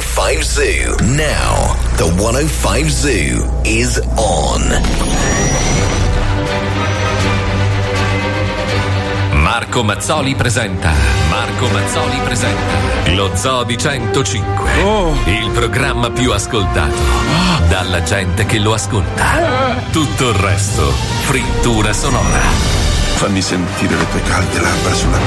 Now, the 105 Zoo. Now, the 105 Zoo is on. Marco Mazzoli presenta. Marco Mazzoli presenta. Lo Zoo di 105. Il programma più ascoltato. Dalla gente che lo ascolta. Tutto il resto, frittura sonora. Fammi sentire le tue calde labbra sulla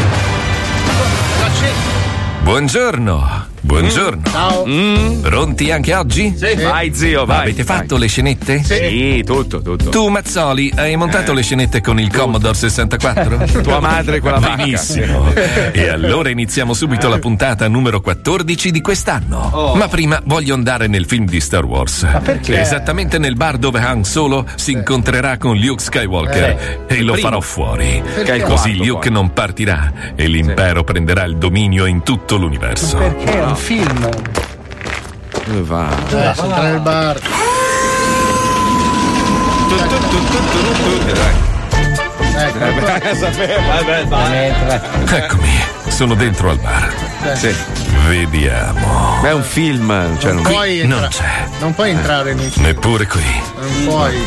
Buongiorno. Buongiorno. Ciao. Mm, pronti anche oggi? Sì. Vai, zio, vai. Avete fatto le scenette? Sì, tutto, tutto. Tu, Mazzoli, hai montato le scenette con il Commodore 64? Tua madre quella vacca. Benissimo. E allora iniziamo subito la puntata numero 14 di quest'anno. Ma prima voglio andare nel film di Star Wars. Ma perché? Esattamente nel bar dove Han Solo si incontrerà con Luke Skywalker e lo farò fuori. Il Così Luke non partirà e l'impero prenderà il dominio in tutto l'universo. Perché è un film? Dove va? Eh, entra nel bar. Ecco, Eccomi, sono dentro al bar. Sì. Vediamo. Ma è un film. Cioè, non non- puoi non entrare. c'è. Non puoi entrare nei film. Neppure qui. Non puoi.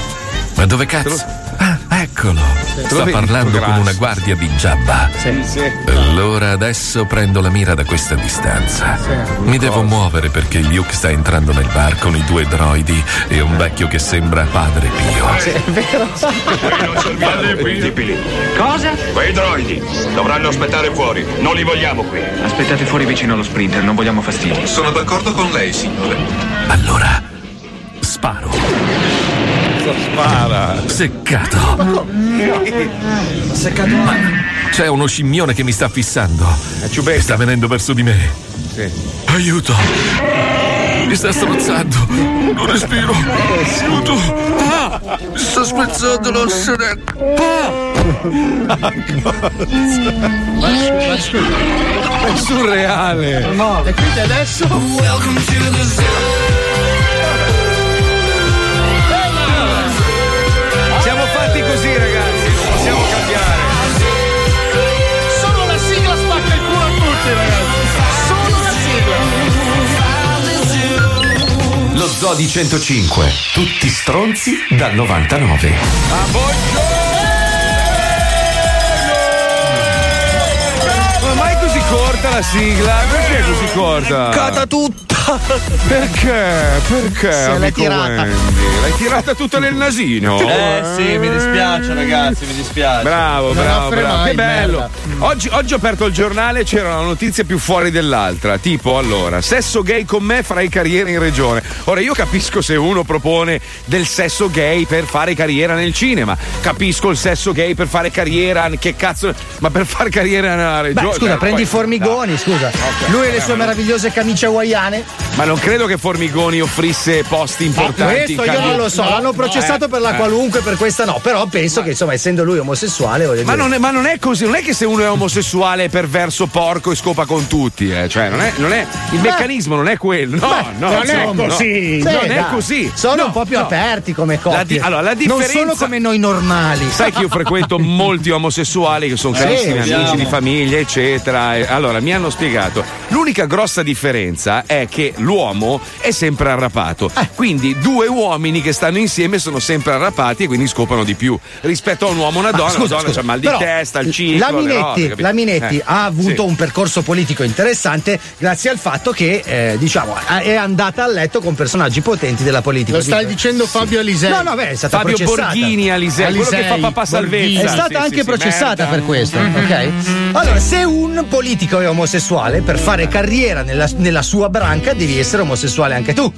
Ma dove cazzo? Ah, eccolo. Sta parlando con una guardia di Jabba. Allora adesso prendo la mira da questa distanza. Mi devo muovere perché Luke sta entrando nel bar con i due droidi e un vecchio che sembra padre Pio. Cosa? Quei droidi dovranno aspettare fuori, non li vogliamo qui. Aspettate fuori vicino allo sprinter, non vogliamo fastidi. Sono d'accordo con lei, signore. Allora, sparo. Spara. Seccato. Seccato C'è uno scimmione che mi sta fissando. È. Sta venendo verso di me. Sì. Aiuto! Mi sta strozzando! Non respiro! Aiuto! Ah! Mi sta spezzando l'osso del... Ma scusa. È surreale. E quindi adesso. Siamo sigla. Lo Zoo di 105. Tutti stronzi dal 99. Ma mai così corta la sigla? Perché così corta? Cata tutta. Perché? Perché? Se l'hai tirata. Wendy? L'hai tirata tutta nel nasino? Eh sì, mi dispiace ragazzi, mi dispiace. Bravo, Non bravo, bravo. mai, Che bello. Oggi, oggi ho aperto il giornale c'era una notizia più fuori dell'altra. Tipo, allora, sesso gay con me farai carriera in regione. Ora, io capisco se uno propone del sesso gay per fare carriera nel cinema. Capisco il sesso gay per fare carriera. Che cazzo. Ma per fare carriera nella regione. Beh, scusa, cioè, prendi i poi- formigoni, scusa. Ok, Lui e le sue meravigliose camicie hawaiane. Ma non credo che Formigoni offrisse posti importanti. Questo in io non lo so, no, l'hanno no, processato eh, per la eh. qualunque, per questa no. Però penso che, insomma, essendo lui omosessuale, voglio Ma dire. non, è, ma non è così, non è che se uno è omosessuale è perverso, porco e scopa con tutti, eh. Cioè, non è, non è- il meccanismo non è quello. No, no, non è insomma, così. no. Sì, non è dai. così. Sono No, un po' più no. aperti come coppie. La di- allora, la Non differenza- sono come noi normali. Sai che io frequento molti omosessuali che sono carissimi sì, amici di famiglia, eccetera. E allora mi hanno spiegato: l'unica grossa differenza è che l'uomo è sempre arrapato. Eh. Quindi due uomini che stanno insieme sono sempre arrapati e quindi scopano di più. Rispetto a un uomo e una Ma donna, scusa, la donna scusa, c'ha mal di però testa, il ciclo. La le Minetti, robe, capito? la Minetti Eh, ha avuto sì. un percorso politico interessante grazie al fatto che, eh, diciamo, è andata a letto con personaggi potenti della politica. Lo stai Dico- dicendo Fabio Alisei. No, no, beh, è stata Fabio processata. Borghini Alisei, quello che fa Alisei, papà salvezza. È stata Sì, anche sì, sì, processata merda. per questo, ok? Allora, se un politico è omosessuale, per fare carriera nella, nella sua branca devi essere omosessuale anche tu.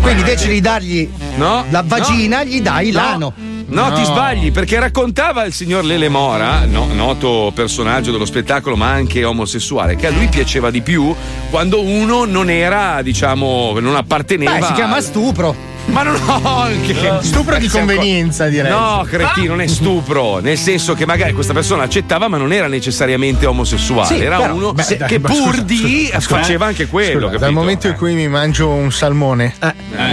Quindi invece di dargli No, la vagina, gli dai No. l'ano. No, No. ti sbagli perché raccontava il signor Lele Mora, no- noto personaggio dello spettacolo ma anche omosessuale, che a lui piaceva di più quando uno non era, diciamo, non apparteneva. Beh, si chiama al- stupro. Ma non ho anche. Stupro di co- convenienza, direi. No, cretino, non è stupro. Nel senso che magari questa persona accettava, ma non era necessariamente omosessuale. Sì, era però, uno beh, dai, che pur scusa, di scusa, faceva anche quello. Scusa, dal momento in cui mi mangio un salmone,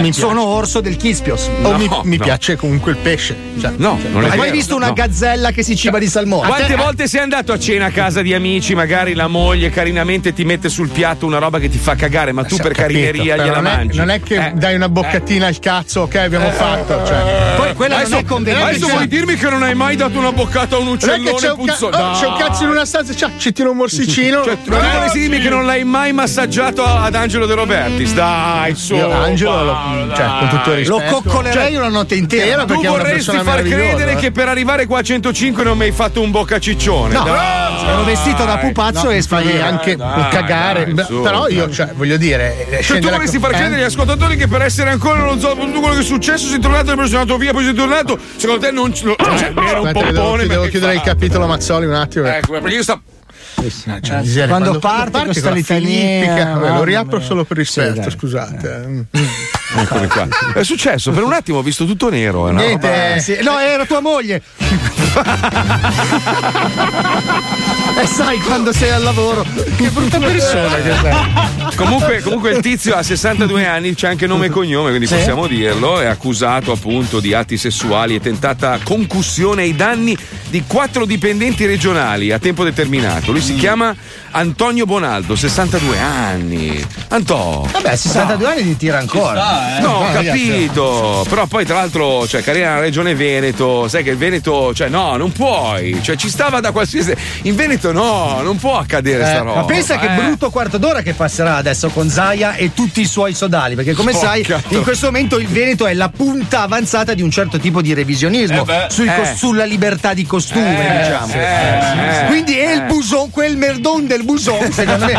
mi mi sono orso del Kispios. o mi, No, mi no. piace comunque il pesce. Cioè, No, non è Hai mai vero, visto una no. gazzella che si ciba di salmone? Quante volte sei andato a cena a casa di amici, magari la moglie carinamente ti mette sul piatto una roba che ti fa cagare, ma tu Sì, per capito, carineria gliela non è, mangi. non è che Eh. dai una boccatina al cazzo, ok, abbiamo fatto. Cioè. Poi quella adesso, non è conveniente. adesso vuoi dirmi che non hai mai dato una boccata a un Non è che uccellone c'è un, ca- puzzo- oh, c'è un cazzo in una stanza, cioè, ci tiro un morsicino. Cioè, tu vorresti dirmi che non l'hai mai massaggiato ad Angelo De Robertis? Dai, su. Io, Angelo, lo- cioè, con tutto il rispetto. Lo coccolerei una notte intera. Tu perché è una vorresti persona far credere eh. che per arrivare qua a 105 non mi hai fatto un boccaciccione. No, Dai, ero vestito da pupazzo No, e fai anche dai, cagare. dai, su, però io, cioè, voglio dire. Cioè, tu vorresti far eh? credere agli ascoltatori che per essere ancora non so tutto quello che è successo, sei tornato, poi sei andato via, poi sei tornato. Secondo te non. Cioè, era un devo, pompone. devo che chiudere il capitolo Mazzoli un attimo. eh. Ecco, perché io sto. Cioè, miseria, Quando parte questa litania, filippica, vabbè, lo mamma riapro mia. solo per rispetto, Sì, scusate. Mm. Eccomi qua. È successo, per un attimo ho visto tutto nero. eh, no? Niente, Eh, sì. No, era tua moglie. e sai quando sei al lavoro. che brutta persona che sei. Comunque, comunque il tizio ha 62 anni, c'è anche nome e cognome, quindi Sì. possiamo dirlo. È accusato appunto di atti sessuali e tentata concussione ai danni di quattro dipendenti regionali a tempo determinato. Lui si chiama Antonio Bonaldo, 62 anni. Antò. Vabbè, 62 anni ti tira ancora. No, ho No, ragazzi. capito. Però poi, tra l'altro, cioè, carriera nella regione Veneto, sai che il Veneto, cioè, no, non puoi. Cioè, ci stava da qualsiasi. In Veneto no, non può accadere sta Eh, roba. ma pensa che eh. brutto quarto d'ora che passerà adesso con Zaia e tutti i suoi sodali, perché come Porca sai tro- in questo momento il Veneto è la punta avanzata di un certo tipo di revisionismo Eh beh. Eh. cos- sulla libertà di costume, diciamo. eh, Quindi è il eh. buson, quel merdon del buson, secondo me.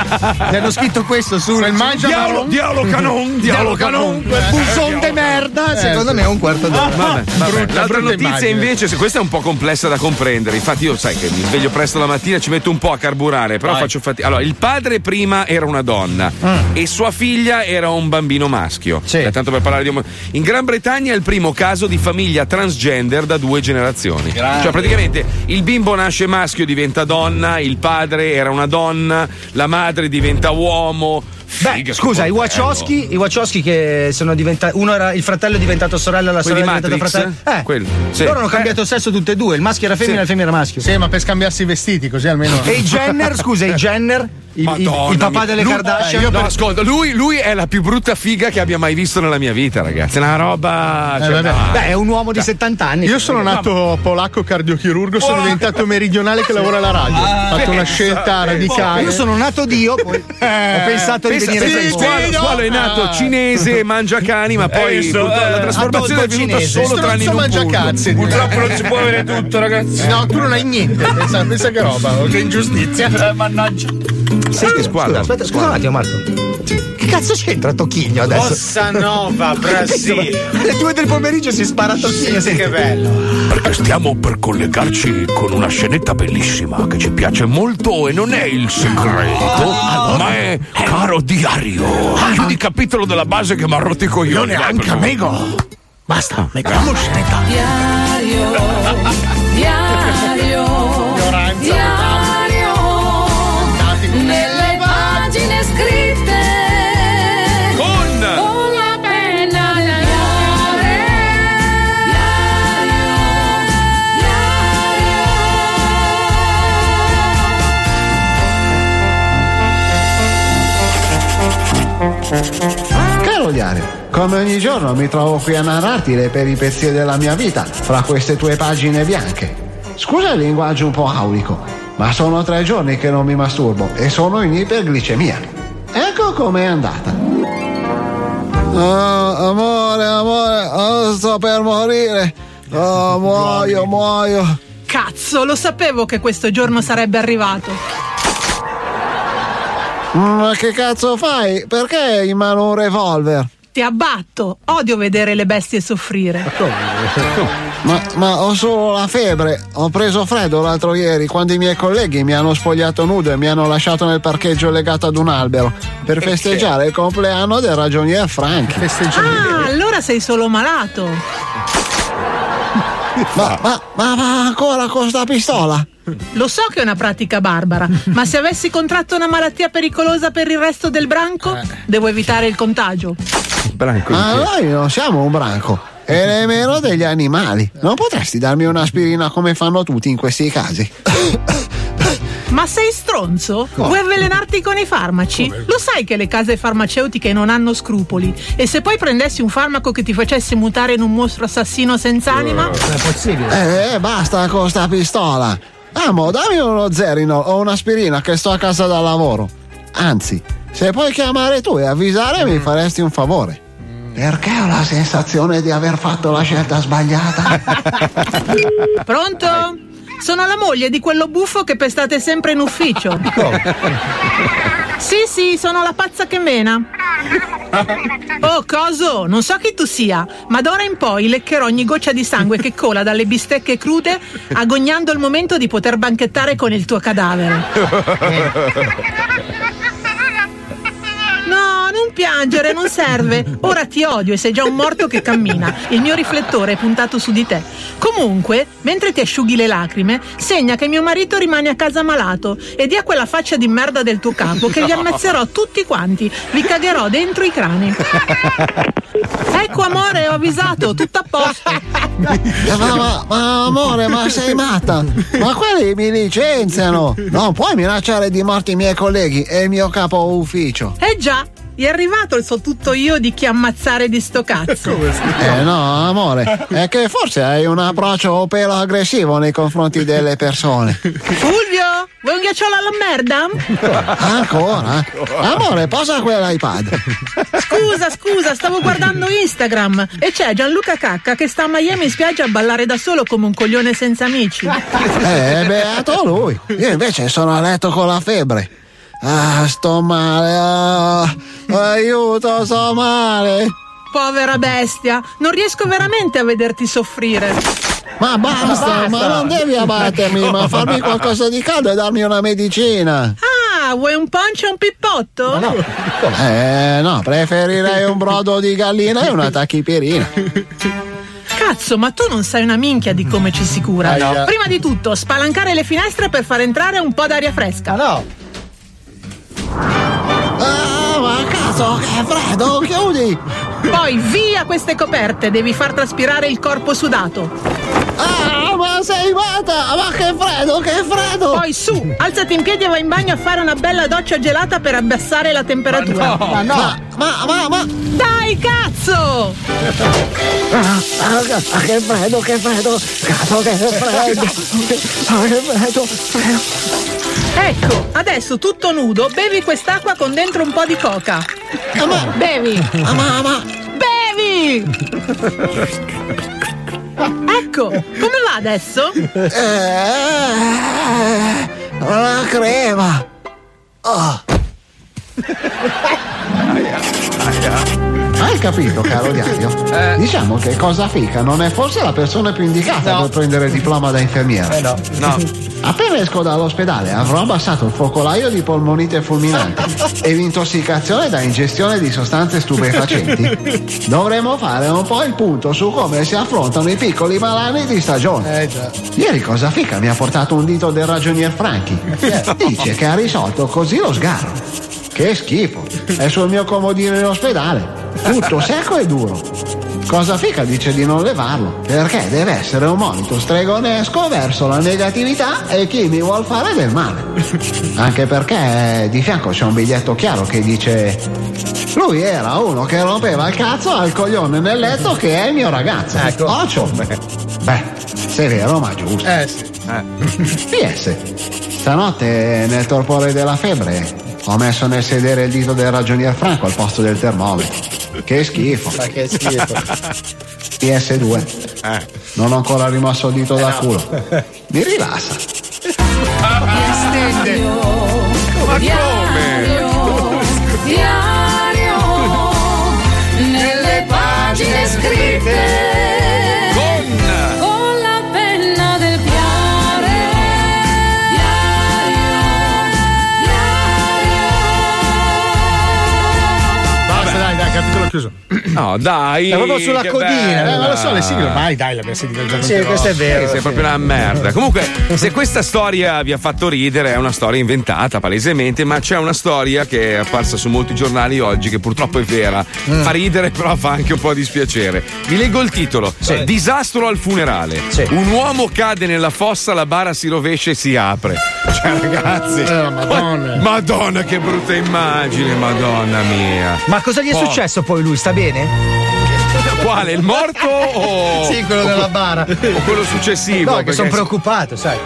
Gli hanno scritto questo su Quel mangia Dialo, dialo canon, dialo canon. quel buson de merda, secondo me è un quarto d'ora. Vabbè, vabbè. Brutta, L'altra notizia invece, se questa è un po' complessa da comprendere, infatti io sai che mi sveglio presto la mattina, ci metto un po' a carburare, però faccio fatica. Allora, il padre prima era una donna e sua figlia era un bambino maschio. Sì. Eh, tanto per parlare di uomo- In Gran Bretagna è il primo caso di famiglia transgender da due generazioni. Grande. Cioè praticamente il bimbo nasce maschio, diventa donna, il padre era una donna, la madre diventa uomo. Beh, Figa, scusa, i. Wachowski, i Wachowski che sono diventati. Uno era il fratello è diventato sorella, la Quelli sorella è di diventata fratello. Eh, Quelli, sì. loro hanno Eh. cambiato sesso tutte e due. Il maschio era femmina, Sì. il femmina era maschio. Sì, ma per scambiarsi i vestiti, così almeno. E i Jenner, scusa, i Jenner, il, Madonna il papà delle Lui- Kardashian. eh, io no, ascolta, lui, lui è la più brutta figa che abbia mai visto nella mia vita, ragazzi. È una roba. Eh, cioè, vabbè. no. Beh, è un uomo di 70 anni. Io sono nato polacco cardiochirurgo, sono diventato meridionale che lavora alla radio. Ho fatto una scelta radicale. Io sono nato Dio, poi ho pensato di Pensa, venire sì, Squalo. Squalo è nato Ah. cinese, mangia cani, ma poi visto? Eh, la trasformazione è venuta cinese. solo tranne in un mangia cazzi. Purtroppo non si può avere tutto, ragazzi. No, tu non hai niente. Pensa, pensa che roba, che ingiustizia. Eh, mannaggia. Senti. Scusa, aspetta, scusa un attimo, Marco. Che cazzo c'entra Tocchigno adesso? Bossa Nova, Brasile. Alle due del pomeriggio si spara Tocchigno. Sì, che bello. Perché stiamo per collegarci con una scenetta bellissima che ci piace molto e non è il segreto, ma è caro diario. Chiudi il capitolo della base che mi ha rotto i coglioni. vai, per favore. amico. Basta, mettiamo scenetta. Diario, diario, diario, come ogni giorno mi trovo qui a narrarti le peripezie della mia vita fra queste tue pagine bianche. Scusa il linguaggio un po' aulico, ma sono tre giorni che non mi masturbo e sono in iperglicemia. Ecco com'è andata. Oh, amore, amore, oh, sto per morire. Oh, muoio, muoio. Cazzo, lo sapevo che questo giorno sarebbe arrivato. Ma che cazzo fai? Perché hai in mano un revolver? Ti abbatto. Odio vedere le bestie soffrire. Ma, ma ho solo la febbre. Ho preso freddo l'altro ieri quando i miei colleghi mi hanno spogliato nudo e mi hanno lasciato nel parcheggio legato ad un albero per festeggiare il compleanno del ragionier Franchi. Ah, allora sei solo malato. Ma, ma, ma, ma ancora con sta pistola? Lo so che è una pratica barbara, ma se avessi contratto una malattia pericolosa per il resto del branco, devo evitare il contagio. Branco. Ma noi non siamo un branco. E nemmeno degli animali. Non potresti darmi un'aspirina come fanno tutti in questi casi? Ma sei stronzo? Vuoi avvelenarti con i farmaci? Lo sai che le case farmaceutiche non hanno scrupoli? E se poi prendessi un farmaco che ti facesse mutare in un mostro assassino senza anima? è possibile. Eh, basta con sta pistola. Amo, dammi uno zerino o un'aspirina che sto a casa da lavoro. Anzi, se puoi chiamare tu e avvisare mi faresti un favore. Perché ho la sensazione di aver fatto la scelta sbagliata? Pronto? Sono la moglie di quello buffo che pestate sempre in ufficio. Sì, sì, sono la pazza che mena. Oh, coso, non so chi tu sia, ma d'ora in poi leccherò ogni goccia di sangue che cola dalle bistecche crude, agognando il momento di poter banchettare con il tuo cadavere. No, non piangere, non serve. Ora ti odio e sei già un morto che cammina. Il mio riflettore è puntato su di te. Comunque, mentre ti asciughi le lacrime, segna che mio marito rimane a casa malato e di a quella faccia di merda del tuo capo che li ammazzerò tutti quanti. Vi cagherò dentro i crani. Ecco amore, ho avvisato, tutto a posto. Eh, Ma, ma- ma, amore, ma sei matta? Ma quelli mi licenziano! Non puoi minacciare di morte i miei colleghi e il mio capo ufficio. Eh già, è arrivato il so tutto io di chi ammazzare di sto cazzo. Eh no, amore, è che forse hai un approccio pelo aggressivo nei confronti delle persone. Fulvio, vuoi un ghiacciolo alla merda? Ancora? Amore, posa quell'iPad. Scusa, scusa, stavo guardando Instagram e c'è Gianluca Cacca che sta a Miami in spiaggia a ballare da solo come un coglione senza amici. Eh, beato lui. Io invece sono a letto con la febbre. Ah, sto male. ah. aiuto, sto male. Povera bestia, non riesco veramente a vederti soffrire. Ma basta, ma non devi abbattermi, ma farmi qualcosa di caldo e darmi una medicina. Ah, vuoi un poncio e un pippotto? Eh, no, preferirei un brodo di gallina e una tachipirina. Cazzo, ma tu non sai una minchia di come ci si cura. Aia. Prima di tutto, spalancare le finestre per far entrare un po' d'aria fresca. no. Ah, ma cazzo, che freddo, chiudi! Poi via queste coperte, devi far traspirare il corpo sudato. Ah, ma sei matta! Ma che freddo, che freddo! Poi su, alzati in piedi e vai in bagno a fare una bella doccia gelata per abbassare la temperatura. Ma no! Ma, ma, ma, ma... Dai, cazzo! Ah, ah, ah, che freddo, che freddo! Cazzo, che freddo! Ah, che freddo, freddo! Ecco, adesso tutto nudo, bevi quest'acqua con dentro un po' di coca. Bevi! Ma, ma, ma... Bevi! Ecco, come va adesso? Eh, la crema! Oh. Hai capito, caro Diario? Diciamo che cosa fica non è forse la persona più indicata per prendere il diploma da infermiera. Eh no. No. Appena esco dall'ospedale avrò abbassato il focolaio di polmonite fulminante e l'intossicazione da ingestione di sostanze stupefacenti. Dovremmo fare un po' il punto su come si affrontano i piccoli malani di stagione. Eh già. Ieri cosa fica mi ha portato un dito del ragionier Franchi. Dice che ha risolto così lo sgarro. Che schifo. È sul mio comodino in ospedale. Tutto secco e duro. Cosa fica dice di non levarlo? Perché deve essere un monito stregonesco verso la negatività e chi mi vuol fare del male. Anche perché di fianco c'è un biglietto chiaro che dice lui era uno che rompeva il cazzo al coglione nel letto che è il mio ragazzo. Ecco. Ocio. Beh, se è vero, ma giusto. Eh sì. PS. Stanotte nel torpore della febbre ho messo nel sedere il dito del ragionier Franco al posto del termometro. Che schifo. Ma che schifo. PS2. Eh. Non ho ancora rimosso il dito eh da no. culo. Mi rilassa. Mi estende. Ma come? Diario, nelle pagine scritte chiuso. No, dai. È proprio sulla codina. Eh, ma lo so, le sigle ormai, dai, l'abbiamo sentita già Sì, questo è vero. Eh, sei proprio una merda. Comunque, se questa storia vi ha fatto ridere, è una storia inventata palesemente, ma c'è una storia che è apparsa su molti giornali oggi che purtroppo è vera. Mm. Fa ridere, però fa anche un po' dispiacere. Vi leggo il titolo: Disastro al funerale. Un uomo cade nella fossa, la bara si rovescia e si apre. Cioè, ragazzi. Eh, madonna. Madonna, che brutta immagine, madonna mia. Ma cosa gli è Oh. successo poi lui? Sta bene? Quale? Il morto o. Sì, quello o- della bara. O quello successivo? No, che Perché sono preoccupato, sai.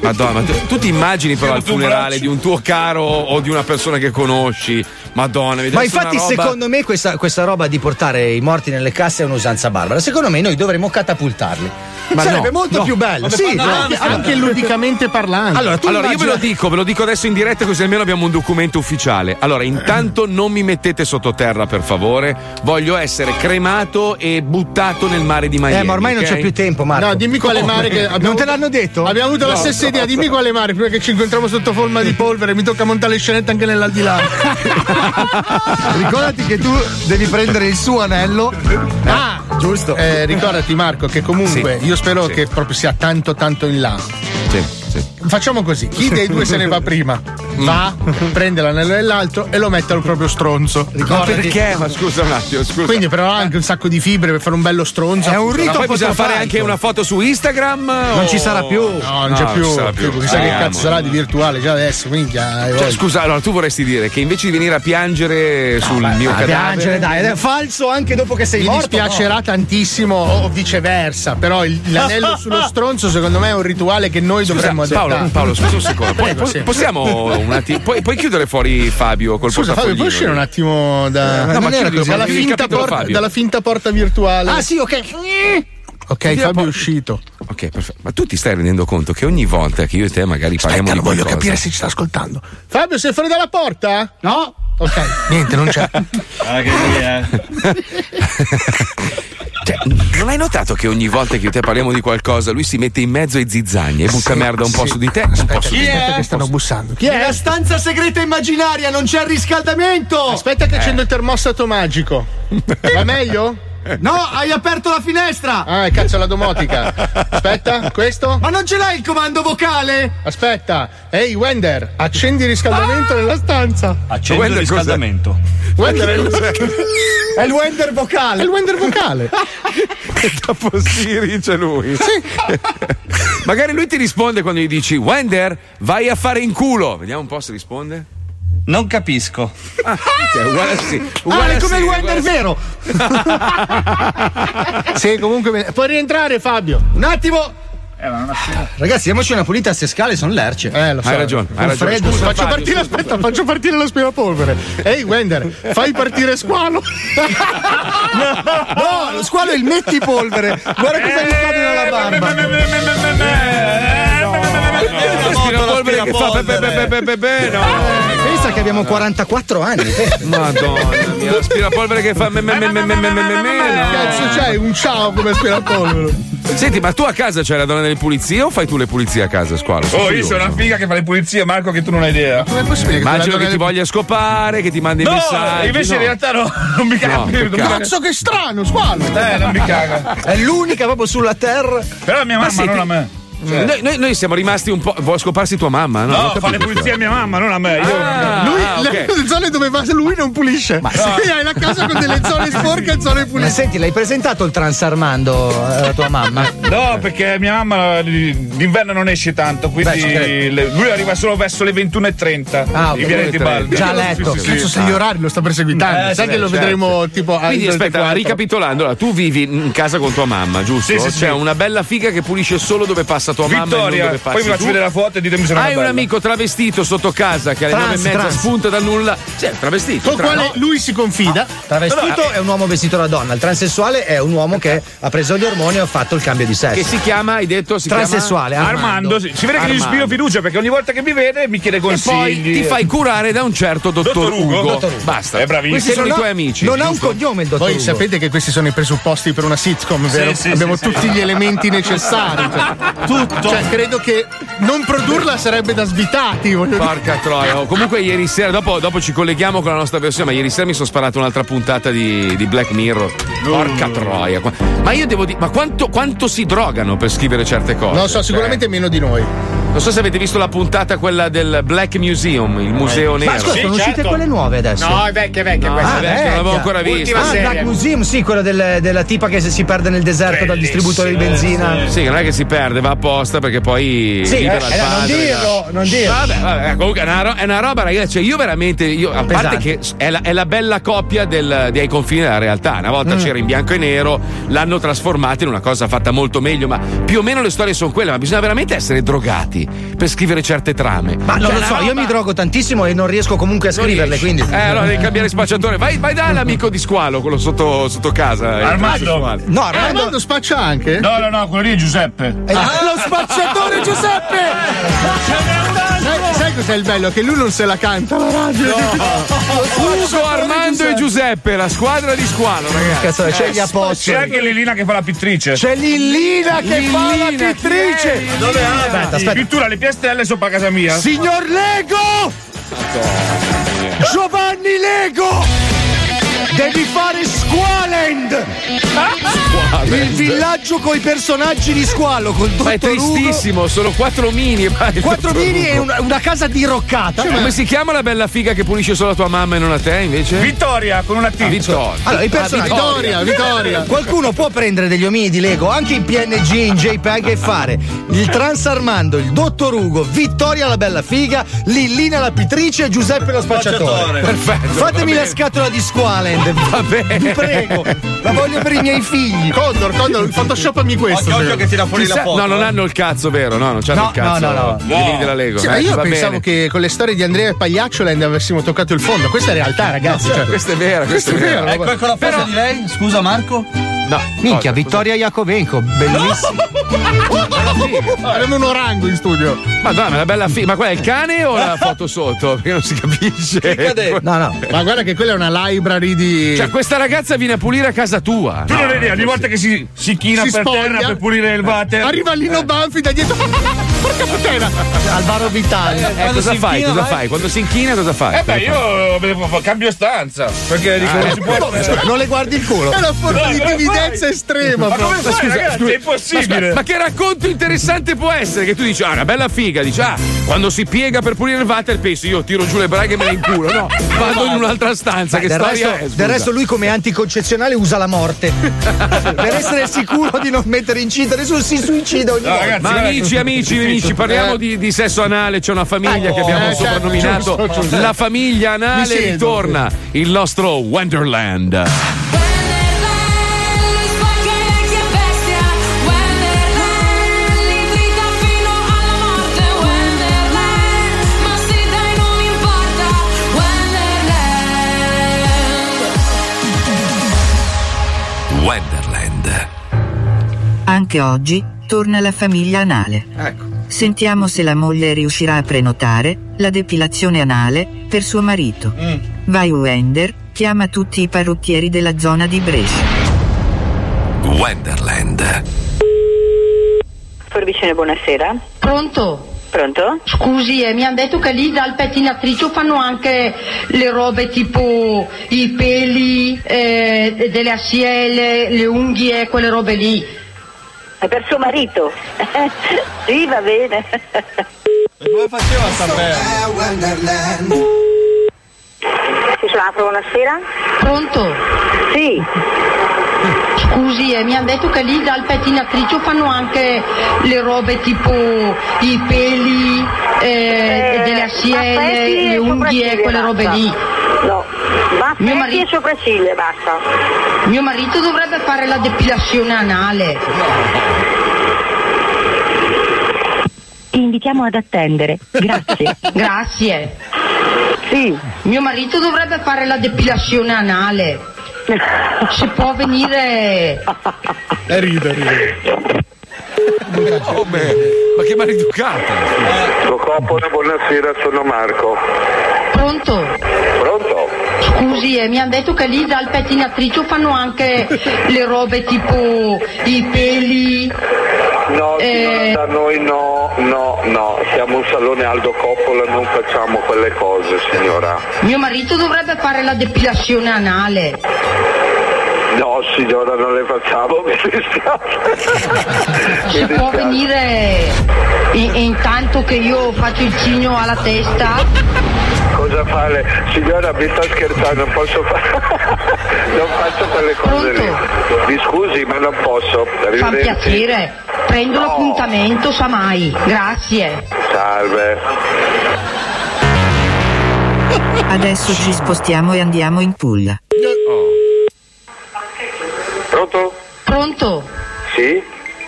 Madonna, ma tu, tu ti immagini però al funerale di un tuo caro o di una persona che conosci? Madonna, mi Ma infatti, roba- secondo me, questa, questa roba di portare i morti nelle casse è un'usanza barbara. Secondo me, noi dovremmo catapultarli. Ma Sarebbe no, molto no. più bello. Sì, no, anche, anche ludicamente parlando. Allora, tu Allora, io ve immagina- lo dico, ve lo dico adesso in diretta così almeno abbiamo un documento ufficiale. Allora, intanto non mi mettete sottoterra, per favore. Voglio essere cremato e buttato nel mare di Miami. Eh, ma ormai non ok? c'è più tempo, Marco. No, dimmi quale Come? mare che abbiamo- Non te l'hanno detto? Abbiamo avuto la stessa no. idea, dimmi quale mare, prima che ci incontriamo sotto forma di polvere, mi tocca montare le scenette anche nell'aldilà. Ricordati che tu devi prendere il suo anello. Ah, giusto. Eh, ricordati Marco che comunque Sì. io spero Sì. che proprio sia tanto tanto in là. Sì, sì. Facciamo così, chi dei due se ne va prima? Va, prende l'anello dell'altro e lo mette al proprio stronzo. Ma perché? Ma scusa un attimo, scusa. Quindi però ha anche un sacco di fibre per fare un bello stronzo. È un Ma rito poi bisogna fare anche una foto su Instagram? Non ci sarà più. No, non c'è No, più. non ci sarà più. Chissà che cazzo sarà di virtuale già adesso, minchia. hai Cioè, scusa, allora tu vorresti dire che invece di venire a piangere sul mio Ah, cadavere. piangere, dai, ed è falso anche dopo che sei Mi morto. dispiacerà tantissimo o viceversa, però il- l'anello sullo stronzo secondo me è un rituale che noi Scusa, dovremmo Paolo, adottare. Paolo, scusa un secondo. Prego, po- sì. Possiamo un attimo. Puoi, puoi chiudere fuori Fabio col Scusa Fabio, puoi uscire un attimo da, No, ma non così, dalla, finta porta, dalla finta porta virtuale. Ah, sì, ok. ok, Fabio è uscito. Ok, perfetto. Ma tu ti stai rendendo conto che ogni volta che io e te magari parliamo di voglio qualcosa. capire se ci sta ascoltando. Fabio, sei fuori dalla porta? No. Ok, niente, non c'è. Ah, che è. Cioè, non hai notato che ogni volta che io te parliamo di qualcosa, lui si mette in mezzo ai zizzagni e butta merda un po' su di te? Un po' su di te. Aspetta che stanno bussando. Chi è? Nella stanza segreta immaginaria non c'è il riscaldamento. Aspetta che accendo il termostato magico. Va meglio? No, hai aperto la finestra. Ah, cazzo la domotica. Aspetta, questo? Ma non ce l'hai il comando vocale? Aspetta. Ehi, Wender, accendi il riscaldamento nella stanza. Accendo il riscaldamento. Wender è il, È il Wender è vocale. il Wender vocale. E dopo Siri c'è lui. Magari lui ti risponde quando gli dici Wender, vai a fare in culo. Vediamo un po' se risponde. Non capisco. Ah, uguale sì. Ah, Uguale è a come Siri, il Wender vero. Sì, comunque. Puoi rientrare, Fabio. Un attimo. Ragazzi, diamoci una pulita a queste scale, sono lerce. Eh, lo so. Hai ragione, hai ragione. freddo, Scusa, faccio Fabio, partire, scusa. aspetta, faccio partire l'aspirapolvere. Ehi, Wender, fai partire squalo. No, lo squalo è il metti polvere. Guarda cosa gli cade nella barba. L'aspirapolvere che fa pe, pe, pe, pe, pe, pe, no. Pensa che abbiamo 44 anni. Madonna mia, l'aspirapolvere che fa me, me, me, me, me, me, me, me, me, no. Cazzo, c'hai un ciao come aspirapolvere. Senti, ma tu a casa c'hai la donna delle pulizie o fai tu le pulizie a casa, squalo? Oh, io sono una figa che fa le pulizie, Marco, che tu non hai idea. Come è possibile Immagino che ti voglia scopare, che ti mandi No, messaggi. invece no. in realtà no, non mi caga No, non. Cazzo, che strano, squalo. Eh, non mi caga. È l'unica proprio sulla terra. Però mia mamma, non a me. Cioè, Noi, noi- noi siamo rimasti un po'. Vuoi scoparsi tua mamma? No, no, fa le pulizie a mia mamma, non a me. Io... Ah, Lui, ah, le, ok. le zone dove va lui non pulisce. Quindi hai la casa con delle zone sporche e zone Ma pulite. senti, l'hai presentato il trans Armando eh, alla tua mamma? No, perché mia mamma d'inverno non esce tanto, quindi Beh, le- lui arriva solo verso le 21.30 Ah, ok. in Viale di Balbi. Già letto. Sì, sì, Cazzo, sì. se gli orari lo sta perseguitando. Eh, Sai sì, che lo certo. vedremo tipo Quindi aspetta, ricapitolando, tu vivi in casa con tua mamma, giusto? Sì, sì, C'è sì. una bella figa che pulisce solo dove passa tua mamma e non Vittoria, dove passi poi vi faccio tu. vedere la foto e ditemi se non è Hai un bella. amico travestito sotto casa che alle Trans, nove e mezza trans. spunta dal nulla. Sì, travestito. Con tra- quale lui si confida. Travestito è un uomo vestito da donna, il transessuale è un uomo che ha preso gli ormoni e ha fatto il cambio di sesso. Che si chiama, hai detto, si Transessuale, chiama Armando. Armando, si vede che gli ispiro fiducia perché ogni volta che mi vede mi chiede E consigli. poi ti fai curare da un certo dottor, Dottor Ugo. Ugo. Dottor Ugo. Basta. È bravissimo. Questi sono i tuoi amici. Non ha un cognome il dottor Voi Ugo. sapete che questi sono i presupposti per una sitcom, vero? sì, Abbiamo tutti gli elementi necessari. cioè. Tu tutto. Cioè, credo che non produrla sarebbe da svitati. voglio dire. Porca troia. Oh, Comunque, ieri sera, dopo, dopo ci colleghiamo con la nostra versione, ma ieri sera mi sono sparato un'altra puntata di, di Black Mirror. Porca troia. Qua- Ma io devo dire, ma quanto, quanto si drogano per scrivere certe cose? Non so, sicuramente meno di noi. Non so se avete visto la puntata quella del Black Museum, il museo nero. Ma scusa, sono uscite quelle nuove adesso? No, è vecchia, vecchia No, questa. è vecchia, non l'avevo ancora vista. Ah, il serie. Black Museum, sì, quello del- della tipa che si perde nel deserto dal distributore di benzina. Sì, non è che si perde, va apposta perché poi. Sì, eh, eh, non padre, dirlo, da- non dirlo. Vabbè, vabbè, comunque è una, ro- è una roba, ragazzi. Cioè, io veramente. Io, a parte che è la, è la bella coppia del, dei confini della realtà. Una volta Mm. c'era in bianco e nero, l'hanno trasformata in una cosa fatta molto meglio. Ma più o meno le storie sono quelle. Ma bisogna veramente essere drogati per scrivere certe trame. Ma non Cioè, lo una so, io roba- mi drogo tantissimo e non riesco comunque a non scriverle, riesci. quindi. Eh, allora devi cambiare spacciatore. Vai, vai dall'amico di squalo, quello sotto, sotto casa. Armando. No, Ah, Armando. Armando spaccia anche? No, no, no, quello lì è Giuseppe. Eh, Lo spacciatore Giuseppe! Sai, sai cos'è il bello? Che lui non se la canta la radio. Ugo, Armando e Giuseppe, la squadra di squalo, ragazzi. Cazzo, c'è gli C'è apostoli. anche Lilina che fa la pittrice. C'è Lillina che fa la Lillina, pittrice! Dove Aspetta, aspetta. Pittura, le piastrelle sopra casa mia. Signor Lego! Giovanni Lego! Devi fare Squalend! Il villaggio con i personaggi di Squalo, col Ma è dottor Ugo. tristissimo, sono quattro mini. Quattro dottor mini Ugo. e una, una casa diroccata. Come si chiama la bella figa che pulisce solo a tua mamma e non a te invece? Vittoria con una T. Ah, Vittoria. Allora, i personaggi. Vittoria, Vittoria. Qualcuno può prendere degli omini di Lego anche in PNG, in JPEG e fare il Trans Armando, il Dottor Ugo, Vittoria la bella figa, Lillina la pittrice e Giuseppe lo spacciatore. Perfetto. Fatemi la scatola di Squalend. Va bene. Prego. La voglio per i miei figli. Condor, Condor, photoshopami questo. Occhio, occhio che tira fuori la Chissà- foto. no, non hanno il cazzo, vero? No, non c'hanno No, il cazzo. no, no, no. Omini della Lego. Sì, Eh, ma io pensavo bene. che con le storie di Andrea e Pagliaccioland avessimo toccato il fondo. Questa è realtà, ragazzi. Cioè, Questa è vera, questa è vera. Ecco, ecco la foto di lei. Scusa Marco. No, Minchia, cosa, Vittoria Iacovenco, bellissimo. Avevamo un orango in studio. cosa? Madonna, ma la bella figa. Ma quella è il cane o la foto sotto? Perché non si capisce. No, no. Ma guarda che quella è una library di. Cioè, questa ragazza viene a pulire a casa tua. Tu non hai idea, ogni volta che si, si china Si per spoglia. terra per pulire il water. Arriva Lino Banfi da dietro. Porca puttana! Alvaro Vitale. Eh, cosa fai? Cosa fai? Quando si inchina, cosa fai? Eh beh, io cambio stanza. Perché dico, non si può. Non le guardi il culo. È una forma No, di timidezza estrema. Ma come fai, ragazzi? È impossibile. Ma, ma che racconto interessante può essere? Che tu dici, ah, una bella figa, dici, ah, quando si piega per pulire il water, pensi, io tiro giù le braghe e me le inculo. No, vado in un'altra stanza. che del, storia resto, è? scusa? del resto lui come anticoncezionale usa la morte per essere sicuro di non mettere incinta nessuno si suicida ogni No, volta ragazzi, Ma amici, amici, amici, parliamo di, di sesso anale. C'è una famiglia che abbiamo eh, certo, soprannominato giusto, giusto. la famiglia Mi anale. Ritorna il nostro Wonderland. Wonderland. Anche oggi torna la famiglia anale. Ecco. Sentiamo se la moglie riuscirà a prenotare la depilazione anale per suo marito. Vai Wender, chiama tutti i parrucchieri della zona di Brescia. Wonderland. Forvicene, buonasera. Pronto? Pronto? Scusi, eh, mi hanno detto che lì dal pettinatrice fanno anche le robe tipo i peli, eh, delle assiele, le unghie, quelle robe lì. È per suo marito. sì, va bene. Come faceva a sapere? Sì, sono buonasera. Pronto? Sì. Scusi, eh, mi hanno detto che lì dal pettinatrice fanno anche le robe tipo i peli, eh, delle assiele, affetti e le unghie, quelle robe basta. lì. No. Ma Mio marito- e sopracciglia, basta. Mio marito dovrebbe fare la depilazione anale. Ti invitiamo ad attendere. Grazie. Grazie. Sì. Mio marito dovrebbe fare la depilazione anale. Se può venire. E ride, ride. Come? Ma che maleducata! Procopolo, buonasera, sono Marco. Pronto? Pronto? Scusi, eh, mi hanno detto che lì dal pettinatrice fanno anche le robe tipo i peli, No, Eh. signora, da noi no, no, no, siamo un salone Aldo Coppola, non facciamo quelle cose, signora. Mio marito dovrebbe fare la depilazione anale. No, signora, non le facciamo, mi dispiace. Se può venire in- intanto che io faccio il cigno alla testa? Cosa fare? Signora, mi sta scherzando, non posso fare. non faccio quelle cose lì. Mi scusi, ma non posso. Fa piacere. Prendo l'appuntamento, sa mai. Grazie. Salve. Adesso ci spostiamo e andiamo in Puglia. Pronto? Pronto? Sì?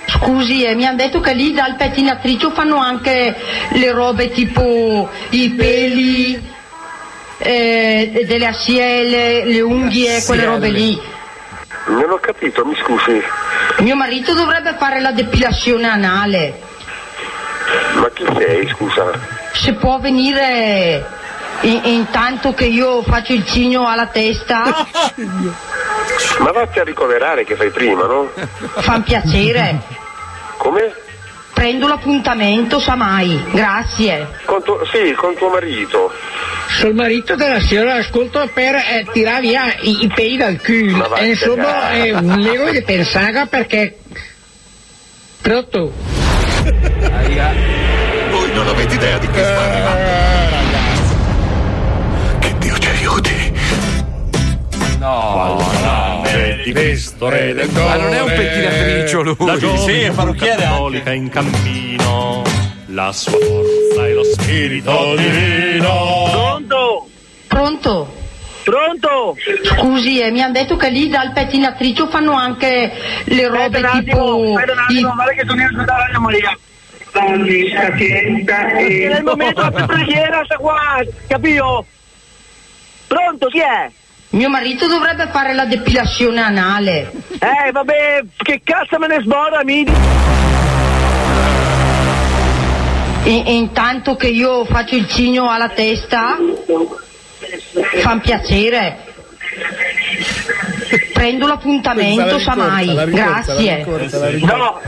Scusi, eh, mi hanno detto che lì dal pettinatrice fanno anche le robe tipo i peli eh, delle assiele, le unghie, quelle robe lì. Non ho capito, mi scusi. Mio marito dovrebbe fare la depilazione anale. Ma chi sei, scusa? Se può venire in- intanto che io faccio il cigno alla testa? Ma vatti a ricoverare che fai prima, no? Fa piacere. Come? Prendo l'appuntamento, sa mai. Grazie. Con tuo, sì, con tuo marito. Sul marito della signora ascolto per eh, tirare via i, i peli dal culo. E insomma, a è un lego di pensaga perché. Pronto? Voi non avete idea di che sta arrivando. Che Dio aiuti. No, no. Di Cristo, re del Ma non è un pettinatricio lui. La Sì, è parrucchiere cattolica in cammino. La sua forza e lo spirito divino. Pronto? Pronto? Pronto? Scusi, eh, mi hanno detto che lì dal pettinatrice fanno anche le robe tipo. i- guarda che sono io da Radio Maria. E... Nel momento della preghiera sta qua, capito? Pronto, chi è? Mio marito dovrebbe fare la depilazione anale. Eh, vabbè, che cazzo me ne sbora, mi... In- intanto che io faccio il cigno alla testa? Fa piacere. Prendo l'appuntamento, sa mai. Grazie. No.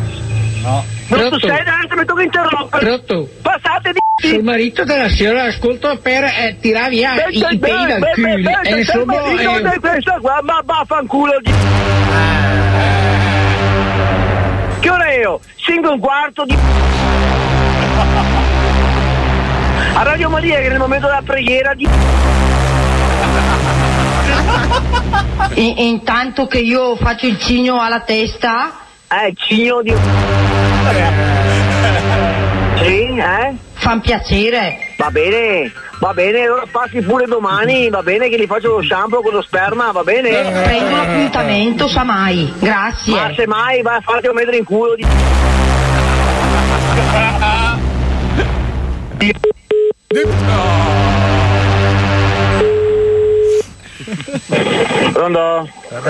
No. Non tu sei adesso mi tocca interrompere. Pronto? Passate di... Sul marito della signora ascolto per eh, tirare via i, i peli dal culo. E insomma, è questa qua, ma vaffanculo di... Che ora è io? 5 e un quarto di... A Radio Maria che nel momento della preghiera di... In- intanto che io faccio il cigno alla testa? Eh, cigno di... Sì, eh? Fa piacere. Va bene, va bene, allora passi pure domani, va bene che gli faccio lo shampoo con lo sperma, va bene? Prendo l'appuntamento, sa mai. Grazie. Ma se mai vai a farti un metro in culo di... Pronto?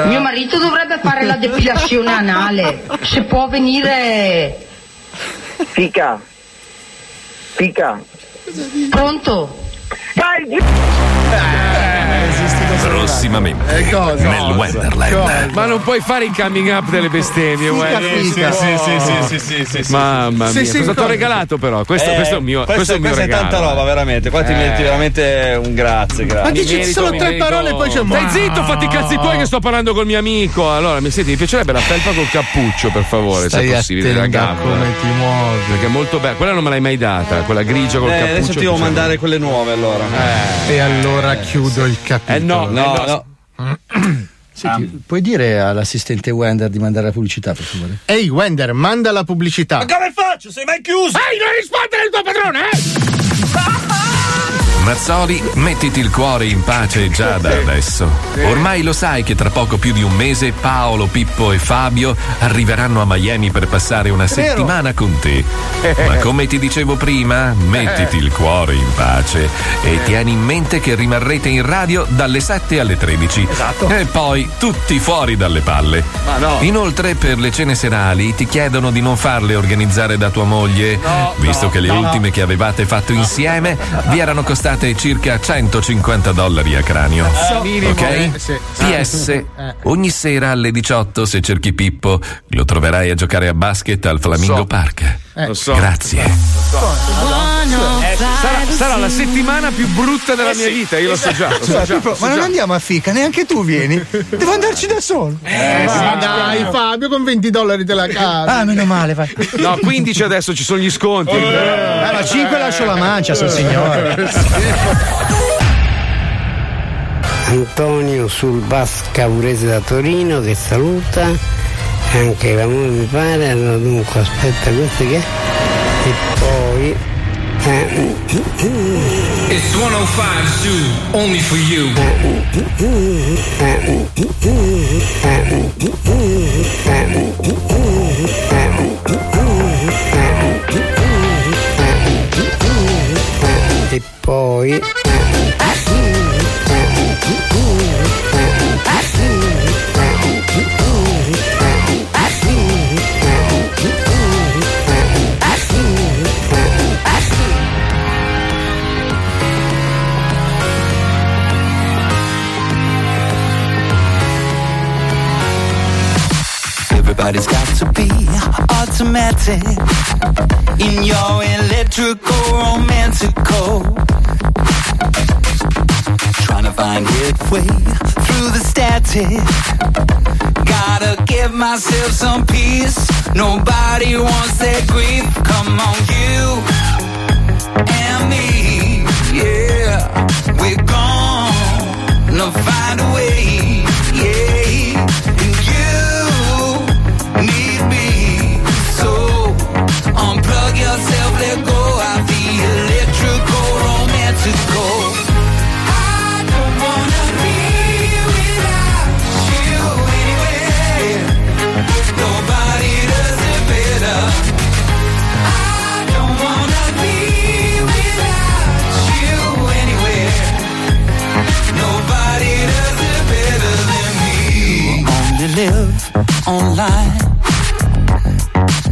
Mio marito dovrebbe fare la depilazione anale. Se può venire. Fica. Fica. Pronto? Prossimamente Eh, cosa? nel Wonderland. Ma non puoi fare il coming up delle bestemmie. Sì, sì, sì, sì, sì, sì, sì. Sì, Mamma mia, sì, sono stato cosa? regalato però. Questo, Eh, questo è il mio, questo, questo è il mio questa regalo. è tanta roba, veramente. Qua ti Eh. meriti veramente un grazie, grazie. Mi merito, mi merito- Stai zitto, fatti i cazzi tuoi che sto parlando col mio amico. Allora, mi senti, mi piacerebbe la felpa col cappuccio, per favore, Stai se è possibile, la gamba. come ti muovi. Perché è molto bella. Quella non me l'hai mai data, quella grigia col Eh, cappuccio. adesso ti devo c'è. mandare quelle nuove allora. E allora chiudo il capitolo. Eh no, No, eh no. Senti, puoi dire all'assistente Wender di mandare la pubblicità, per favore? Ehi, Wender, manda la pubblicità. come faccio? Sei mai chiuso? Ehi, non rispondere al tuo padrone, eh! Mazzoli, mettiti il cuore in pace già da adesso. Ormai lo sai che tra poco più di un mese Paolo, Pippo e Fabio arriveranno a Miami per passare una settimana con te. Ma come ti dicevo prima, mettiti il cuore in pace e tieni in mente che rimarrete in radio dalle 7 alle 13. Esatto. E poi tutti fuori dalle palle. Ma no. Inoltre per le cene serali ti chiedono di non farle organizzare da tua moglie, No, visto no, che le ultime che avevate fatto insieme vi erano costate costate circa 150 dollari a cranio. Eh. Ok? Eh, sì. PS, Eh. ogni sera alle 18 se cerchi Pippo lo troverai a giocare a basket al Flamingo So. Park. Eh. Lo so. Grazie. Eh, sarà, sarà la settimana più brutta della mia vita, io lo so già. Lo so Scusa, già, Pippo, lo so ma non già. andiamo a fica, neanche tu vieni. Devo andarci da solo. Eh, ma dai, Fabio, con 20 dollari te la cavi. Ah, meno male, vai. No, 15 adesso ci sono gli sconti. Eh, ma 5 lascio la mancia, sul signore. Antonio sul bus Caurese da Torino che saluta anche la moglie mi pare allora dunque aspetta questo che è e poi eh, It's 105 Zoo, only for you. E poi Everybody's got to be automatic in your electrical romantical. Trying to find its way through the static. Gotta give myself some peace. Nobody wants that grief. Come on, you and me. Yeah, we're gonna find a way. Yeah, online.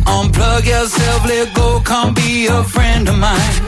Unplug yourself, let go, come be a friend of mine.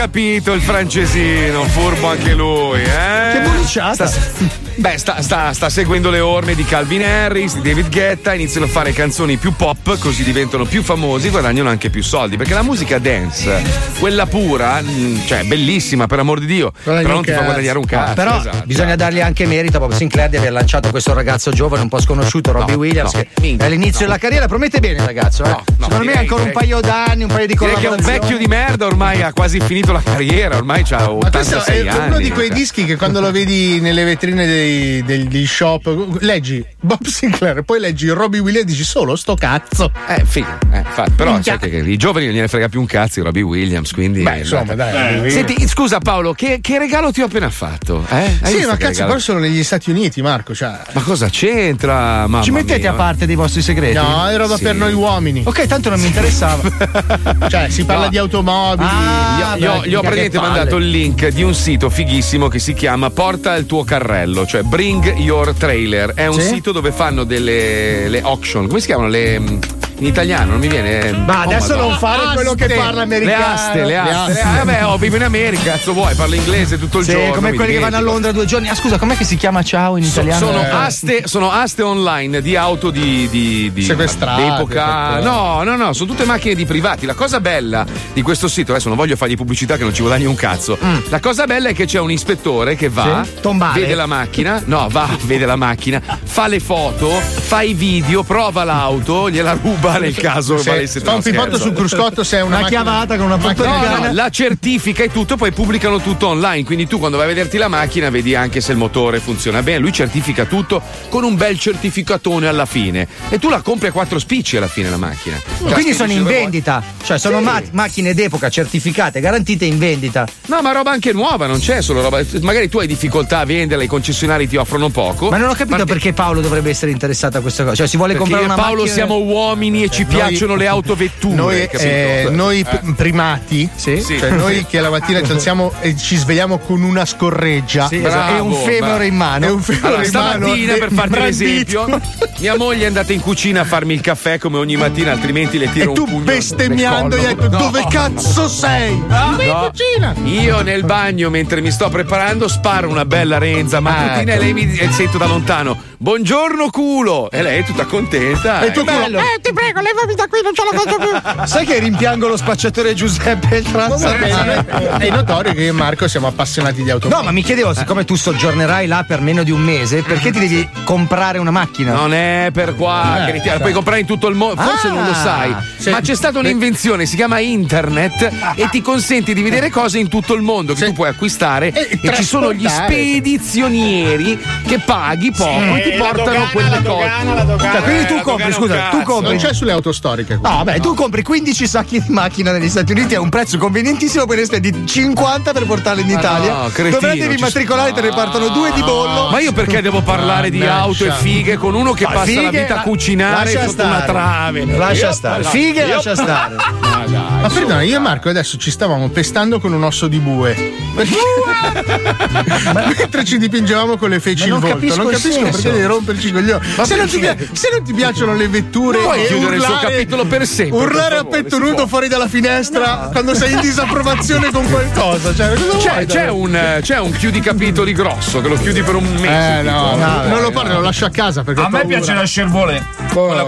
Capito, il francesino, furbo anche lui, eh? Che bulliciata. Sta- beh, sta, sta- sta seguendo le orme di Calvin Harris, di David Guetta, iniziano a fare canzoni più pop, così diventano più famosi, guadagnano anche più soldi. Perché la musica dance, quella pura, mh, cioè bellissima, per amor di Dio, Guadagni però non ti fa guadagnare un cazzo. Però esatto. bisogna dargli anche merito a Bob Sinclair di aver lanciato questo ragazzo giovane, un po' sconosciuto, Robbie No, Williams, no, che minchia, all'inizio della carriera promette bene, ragazzo. eh. Secondo me ancora un paio d'anni, un paio di Direi che è un collaborazioni. vecchio di merda, ormai ha quasi finito la carriera, ormai ha Ma questo 86 è anni. uno di quei cioè. dischi che quando lo vedi nelle vetrine dei- degli shop, leggi Bob Sinclair, poi leggi Robbie Williams e dici solo sto cazzo. Eh, figo. Eh, fa- però Minchia. sai che i giovani non gliene frega più un cazzo di Robbie Williams, quindi. Beh, insomma, dai, Williams. Senti, scusa Paolo, che, che regalo ti ho appena fatto? Eh? Hai sì, ma cazzo, regalo- poi sono negli Stati Uniti, Marco. Cioè. Ma cosa c'entra? Mamma Ci mettete mia. a parte dei vostri segreti? No, è roba Sì. per noi uomini. Ok, tanto non mi interessava. cioè, si parla No. di automobili. Ah, Gli ho, beh, gli ho praticamente mandato il link di un sito fighissimo che si chiama Porta il tuo carrello, cioè Bring Your Trailer. È un Sì? sito dove fanno delle le auction, come si chiamano? Le, In italiano non mi viene. Ma Oh, adesso Madonna. non fare quello che parla Le americano. aste, le aste. Eh, vabbè, oh, vivo in America, cazzo vuoi, parlo inglese tutto il Sì, giorno. come quelli che vanno a dimentico. Londra due giorni. Ah, scusa, com'è che si chiama ciao in So- italiano? sono, Eh. aste, sono aste online di auto di, di, di Sequestrate, d'epoca. No, no, no, sono tutte macchine di privati. La cosa bella di questo sito, adesso non voglio fargli pubblicità che non ci guadagni un cazzo. La cosa bella è che c'è un ispettore che va, Sì? Tombale. vede la macchina, no, va, vede la macchina, fa le foto, fa i video, prova l'auto, gliela ruba nel caso Sì, valesse fa un pippotto sul cruscotto se è una, Una macchina- chiavata con una punta di No, no, la certifica e tutto, poi pubblicano tutto online. Quindi tu quando vai a vederti la macchina vedi anche se il motore funziona bene. Lui certifica tutto con un bel certificatone alla fine. E tu la compri a quattro spicci alla fine la macchina. La Quindi sono in dove vuoi. vendita, cioè sono ma- macchine d'epoca certificate, garantite in vendita. No, ma roba anche nuova, non c'è solo roba. Magari tu hai difficoltà a venderla, i concessionari ti offrono poco. Ma non ho capito Parte- perché Paolo dovrebbe essere interessato a questa cosa. Cioè, si vuole Perché comprare una Paolo macchina. siamo uomini e ci Noi- piacciono le autovetture. Noi, eh, noi p- primati, Sì. Sì. cioè noi che la mattina ci alziamo e ci svegliamo con una scorreggia Sì, Bravo, esatto. e un femore bravo. in mano. e un femore Allora, in mano stamattina, e per farti brandito. l'esempio, mia moglie è andata in cucina a farmi il caffè come ogni mattina, altrimenti le tiro E un tu pugno bestemmiando nel gli hai detto No. dove cazzo sei? In No. cucina! Io nel bagno, mentre mi sto preparando, sparo una bella renza mattutina e lei mi e sento da lontano: Buongiorno culo! E lei è tutta contenta. E tu Eh, bello. Eh, ti prego, levami da qui, non ce la faccio più. Sai che rimpiango lo spacciatore Giuseppe il transarmano? È notorio che io e Marco siamo appassionati di automobili. No, ma mi chiedevo, siccome tu soggiornerai là per meno di un mese, perché ti devi comprare una macchina? Non è per qua, Eh, che la puoi comprare in tutto il mondo, forse Ah, non lo sai, sì. ma c'è stata un'invenzione, si chiama internet e ti consente di vedere cose in tutto il mondo che Sì. tu puoi acquistare E e, ci sono gli spedizionieri che paghi poco e ti portano quelle la cose. dogana, la dogana. Cioè, quindi tu Eh, compri, scusa, tu compri. Sulle auto storiche. No, vabbè, tu compri 15 sacchi di macchina negli Stati Uniti a un prezzo convenientissimo, poi ne spendi 50 per portarle in Italia. no, cretino, Dove devi ci- matricolare, te ne partono due di bollo. Ma io perché devo parlare di auto e fighe con uno che Ma passa la fighe, vita a la- cucinare sotto una stare. trave? Lascia Io- stare. no, Fighe, io- lascia stare. Ma dai, Ma su. perdona, io e Marco adesso ci stavamo pestando con un osso di bue. Mentre ci dipingevamo con le feci non volto. capisco Non capisco senso. perché devi romperci coglioni. Se non, ti, se non ti piacciono le vetture e chiudere il suo urlare, capitolo per sempre, Urlare per a petto nudo fuori dalla finestra quando sei in disapprovazione con qualcosa. Cioè, cosa C'è, c'è un, c'è un chiudi capitoli grosso che lo chiudi per un mese. Eh no, tipo. no, non lo parlo, lo lascio a casa perché A me piace la Chevrolet.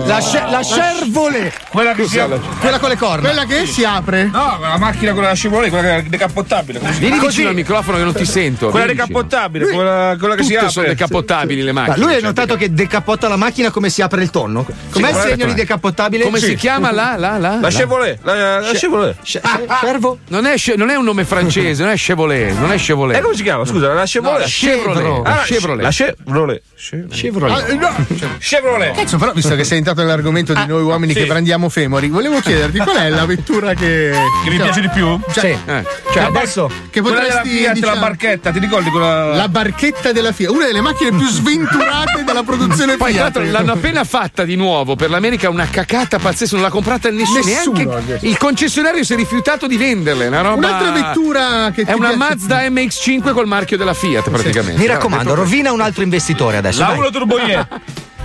La, sce- la Chervolet, Quella che si apre. quella con le corna. Quella che si apre. No, la macchina quella Chevrolet, quella che è decappottabile. Vieni vicino al microfono che non ti sento. Quella decappottabile, quella, quella che si Tutte apre. sono decappottabili le macchine. Ma lui hai cioè, notato che decapotta la macchina come si apre il tonno? Com'è il segno di decapottabile? Come Sì. si chiama là, là? La là? Chevrolet, la, la Chevrolet. Cervo? Non è, non è un nome francese, non è Chevrolet. Non è Chevrolet. E come si chiama? Scusa, la No, la Chevrolet. Chevrolet. Ah, la Chevrolet. La Chevrolet. Chevrolet. Ah, no. Chevrolet. Cazzo, però, visto che sei entrato nell'argomento di noi uomini sì. che brandiamo femori, volevo chiederti qual è la vettura che. Che mi piace di più? Cioè, Sì. Eh. Cioè, adesso che potresti. Fiat, diciamo, la barchetta, ti ricordi quella? la barchetta della Fiat, una delle macchine più sventurate della produzione Poi Fiat. l'altro l'hanno appena fatta di nuovo per l'America una cacata pazzesca, non l'ha comprata nessuno, Nessuno, neanche il concessionario si è rifiutato di venderle, una roba Un'altra vettura che È ti una piace- Mazda MX5 col marchio della Fiat praticamente. mi raccomando, rovina un altro investitore adesso. La dai. 1 Turboier.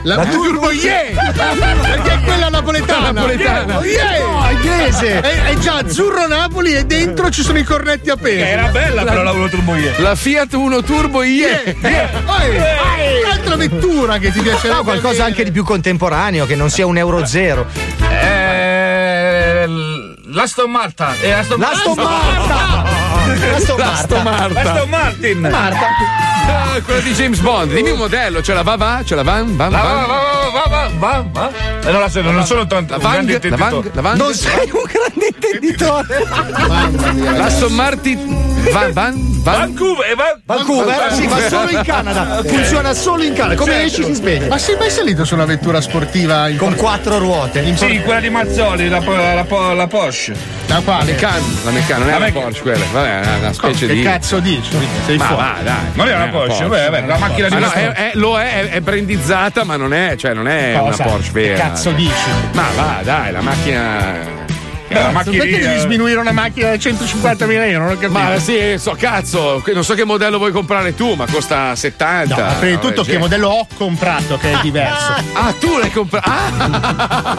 La, La Turbo Yeah! Perché è quella napoletana. napoletana. Yeah! Inglese. È, è già azzurro Napoli e dentro ci sono i cornetti appesi. Era bella però la 1 Turboier. La Fiat 1 Turbo IE. Poi, un'altra vettura che ti piacerebbe No, qualcosa anche di più contemporaneo, che non sia un euro zero. Eh, L'Aston Martin. Eh, Aston L'Aston Martin! L'Aston L'Aston Martin! Marta. Ah, quella di James Bond. Dimmi un modello, ce la va va? Ce la van? Van? Va, va, van? va, va, va, va, va. Eh, non la so, non sono tanto. La Vang? La Vang? La Vang? Non sei un grande intenditore. L'Aston Martin Van? Van? Van? Vancouver, eh, va- Vancouver? Sì, va solo in Canada. Funziona solo in Canada. Come Certo. esci si spegne. Ma sei mai salito su una vettura sportiva in Con quattro ruote. Sì, quella di Mazzoli, la, la, la, la Porsche. La La quale? Meccano, la Meccano, non è La una Porsche quella. Vabbè, è una specie Che di. cazzo dici? Sei Ma fuori. va, dai. Non è una Porsche, vabbè, vabbè, la macchina di Ma no, è, è- lo è, è, è brandizzata, ma non è, cioè non è Cosa? una Porsche vera. Che cazzo dici? Ma va, dai, la macchina. Eh, la Perché devi sminuire una macchina da 150.000 euro? Non ho capito. Ma sì, so cazzo, non so che modello vuoi comprare tu, ma costa 70. No, ma prima di tutto Vabbè, che gente. modello ho comprato che è diverso. Ah, tu l'hai comprato. Ah!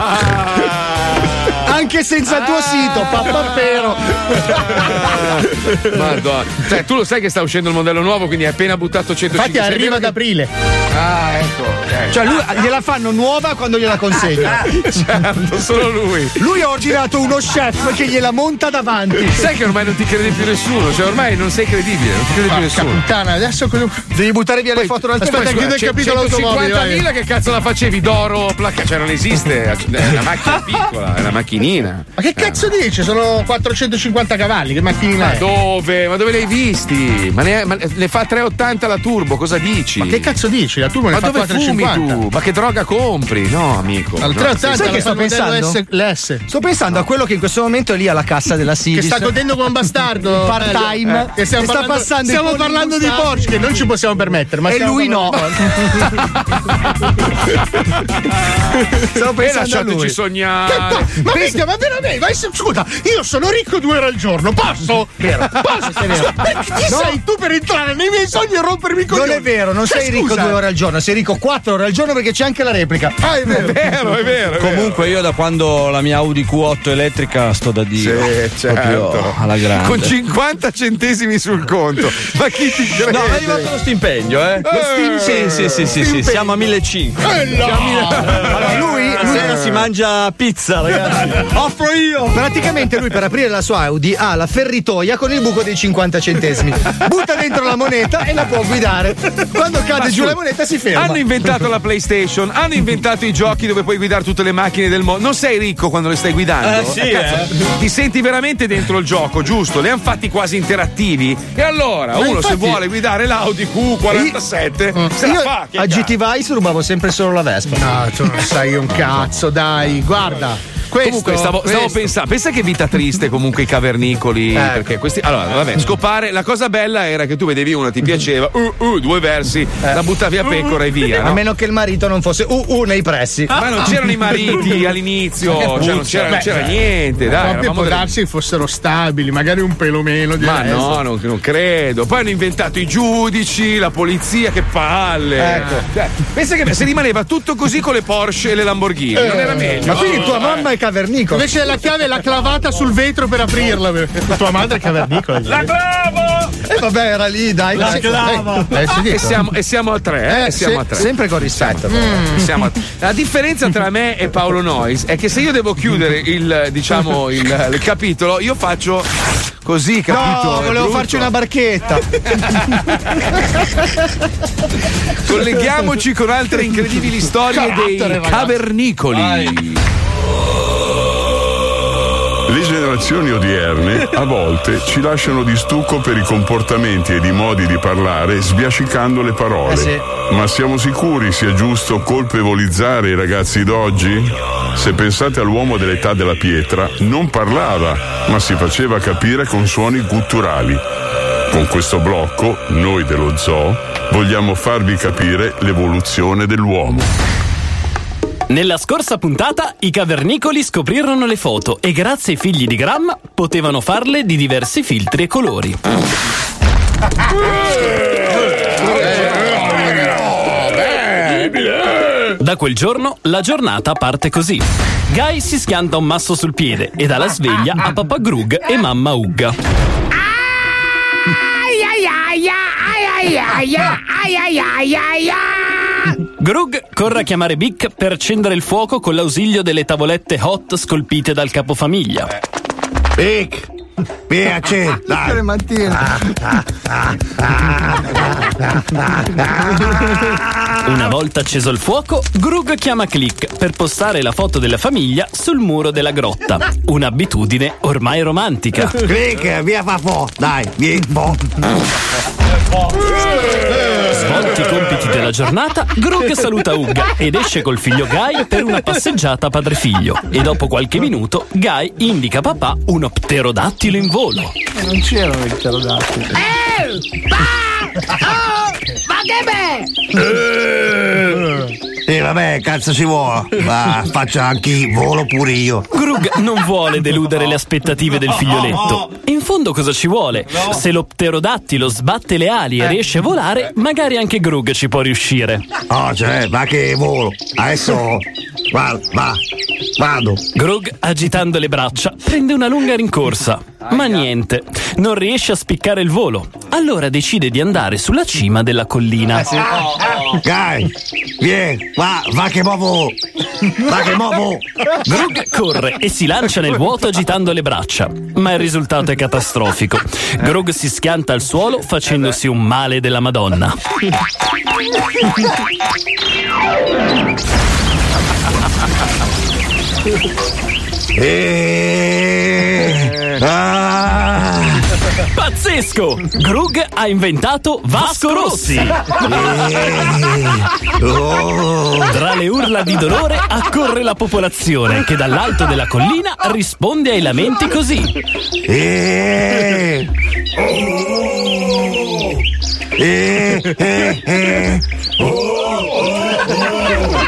anche senza il tuo sito, pappapero. Madonna. Cioè, tu lo sai che sta uscendo il modello nuovo, quindi hai appena buttato 150 Infatti arriva ad aprile. Ah, ecco. ok. Cioè, lui gliela fanno nuova quando gliela consegna. certo, solo lui. Lui ha ordinato uno chef che gliela monta davanti. Sai che ormai non ti crede più nessuno, cioè ormai non sei credibile, non ti crede più nessuno. puttana, adesso Devi buttare via le foto dal Aspetta, telefono. chiudo il capitolo automobile. vai. 150.000 che cazzo la facevi d'oro placca? Cioè non esiste, è una macchina piccola, è una macchinina. Ma che cazzo dici? Sono 450 cavalli, che macchinina Ma è? dove? Ma dove li hai visti? Ma ne, ma ne fa 380 la turbo, cosa dici? Ma che cazzo dici? La turbo ne Ma fa dove fumi 450. tu? Ma che droga compri? No, amico. Al no. 380 Sai che sto pensando? S, l'S. Sto pensando a quello che in questo momento è lì alla cassa della Che Sidis. sta godendo come un bastardo Part time. Eh, che stiamo Che sta parlando, passando i stiamo parlando di. Porsche che non ci possiamo permettere ma E lui no. Stavo E pensando a lasciateci lui. Che sognare. pa- ma minchia, ma veramente? Ma scusa, io sono ricco due ore al giorno, posso? Vero. Posso? Vero. Chi No. sei tu per entrare nei miei sogni e rompermi coglioni? Non è vero, non Cioè, sei ricco scusa. due ore al giorno, sei ricco quattro ore al giorno perché c'è anche la replica. Ah, è vero. È vero, è vero. è vero. Comunque io da quando la mia Audi Q8 elettrica sto da Dio. Sì, certo. alla grande. Con 50 centesimi sul conto. Ma chi ti crede? No, è arrivato lo stipendio, eh? Eh, sì, sì, sì, sì, sì, siamo a 1500. Eh, no. Allora, lui, si mangia pizza, ragazzi. Offro io. Praticamente lui per aprire la sua Audi ha la ferritoia con il buco dei 50 centesimi. Butta dentro la moneta e la può guidare. Quando cade Ma giù scusa, la moneta si ferma. Hanno inventato la PlayStation, hanno inventato i giochi dove puoi guidare tutte le macchine del mondo. Non sei ricco quando le stai guidando? Eh, sì, cazzo, Ti senti veramente dentro il gioco, giusto? Li hanno fatti quasi interattivi. E allora, Ma uno infatti- se vuole guidare l'Audi Q47, se la Io fa. Che a. GT Vice rubavo sempre solo la Vespa. No, tu non sai un cazzo, dai, guarda. Questo, Comunque stavo, stavo pensando, pensa che vita triste comunque i cavernicoli. Ecco. Perché questi. Allora, vabbè, scopare. La cosa bella era che tu vedevi una, ti piaceva, uh, uh, due versi, la buttavi a pecora e via. A no? meno che il marito non fosse uh uh nei pressi. Ma non c'erano i mariti all'inizio, cioè non c'era, non Beh, c'era cioè, niente, dai. Proprio può delle- darsi che fossero stabili, magari un pelo meno di Ma adesso. no, non, non credo. Poi hanno inventato i giudici, la polizia, che palle. Ecco. Cioè, pensa che se rimaneva tutto così con le Porsche e le Lamborghini, non era meglio. Ma quindi tua mamma è cavernicolo. Invece la chiave l'ha clavata sul vetro per aprirla. Tua madre è cavernicola. La clavo! E Eh, vabbè, era lì, dai. La Sì. clava. Eh, sì, E siamo, e siamo a tre, eh? Eh, siamo sì, a tre. sempre con rispetto. Mm, siamo a- La differenza tra me e Paolo Nois è che se io devo chiudere il, diciamo, il, il capitolo, io faccio così, capito? No, volevo farci una barchetta. Colleghiamoci con altre incredibili storie dei Carattere, ragazzi. cavernicoli. Le generazioni odierne a volte ci lasciano di stucco per i comportamenti ed i modi di parlare sbiascicando le parole. Eh sì. Ma siamo sicuri sia giusto colpevolizzare i ragazzi d'oggi? Se pensate all'uomo dell'età della pietra, non parlava, ma si faceva capire con suoni gutturali. Con questo blocco, noi dello zoo, vogliamo farvi capire l'evoluzione dell'uomo. Nella scorsa puntata i cavernicoli scoprirono le foto e grazie ai figli di Gram potevano farle di diversi filtri e colori. Da quel giorno la giornata parte così. Guy si schianta un masso sul piede e dà la sveglia a papà Grug e mamma Ugga. Grug corre a chiamare Bic per accendere il fuoco con l'ausilio delle tavolette hot scolpite dal capofamiglia. Bic, piace, Tutte le mattine. Una volta acceso il fuoco, Grug chiama Click per postare la foto della famiglia sul muro della grotta. Un'abitudine ormai romantica. Clic, via Fafò, dai, vieni, po'. Svolti i compiti della giornata, Grug saluta Ugga ed esce col figlio Guy per una passeggiata padre-figlio. E dopo qualche minuto, Guy indica a papà uno pterodattilo in volo. Non c'erano i pterodattili. Ma che E vabbè, cazzo ci vuole. Ma faccio anche io, volo pure io. Grug non vuole deludere le aspettative del figlioletto. In fondo cosa ci vuole? Se lo pterodattilo sbatte le ali e riesce a volare, magari anche Grug ci può riuscire. Oh, cioè, va che volo. Adesso, va, va, vado. Grug, agitando le braccia, prende una lunga rincorsa. Ma niente, non riesce a spiccare il volo. Allora decide di andare sulla cima della collina. Dai, vieni, va, va che muovo. Va che muovo. Grug corre e si lancia nel vuoto agitando le braccia, ma il risultato è catastrofico. Grug si schianta al suolo facendosi un male della Madonna. E... Ah. Pazzesco! Grug ha inventato Vasco Rossi. Tra le urla di dolore accorre la popolazione che dall'alto della collina risponde ai lamenti così. Eh. Eh, eh, eh.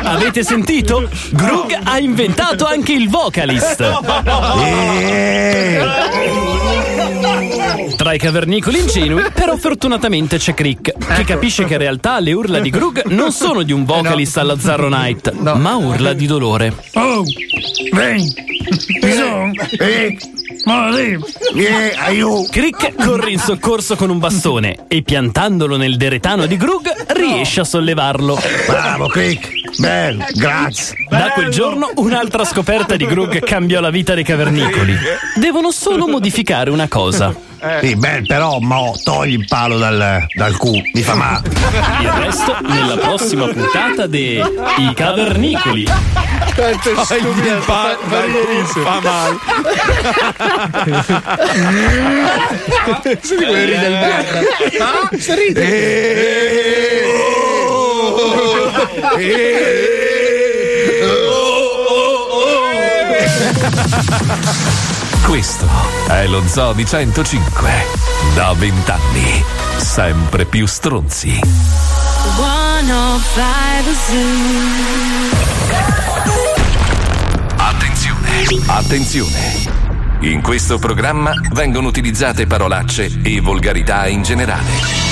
Avete sentito? Grug ha inventato anche il vocalist. Tra i cavernicoli ingenui, però fortunatamente c'è Crick, che capisce che in realtà le urla di Grug non sono di un vocalist alla Zarro Night, ma urla di dolore. Oh, vieni. Bisogna. Eh. Vieni, aiuto. Crick corre in soccorso con un bastone e piantandolo nel deretano di Grug riesce a sollevarlo. Bravo, Crick. Bello, grazie. Da quel giorno un'altra scoperta di Grug cambiò la vita dei cavernicoli. Devono solo modificare una cosa. Sì, beh, però mo togli il palo dal, dal cu, mi fa male. Il resto nella prossima puntata de I Cavernicoli. Quanto è Togli stupido, il pa- fa- fa riderissimo. fa male. Senti come ride il birra. Ah, si ride. Questo è lo Zoo di 105. Da vent'anni, sempre più stronzi. 105 Attenzione, attenzione. In questo programma vengono utilizzate parolacce e volgarità in generale.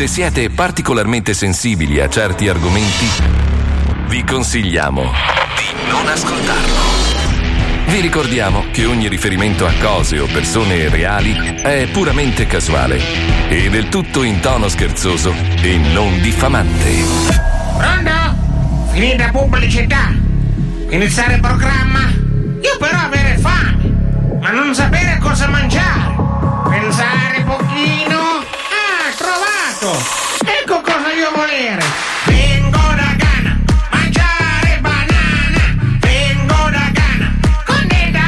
Se siete particolarmente sensibili a certi argomenti, vi consigliamo di non ascoltarlo. Vi ricordiamo che ogni riferimento a cose o persone reali è puramente casuale e del tutto in tono scherzoso e non diffamante. Pronto? Finita pubblicità? Iniziare il programma? Io però avere fame, ma non sapere cosa mangiare. Pensare cosa io volere. Vengo da Ghana, mangiare banana. Vengo da Ghana, condita.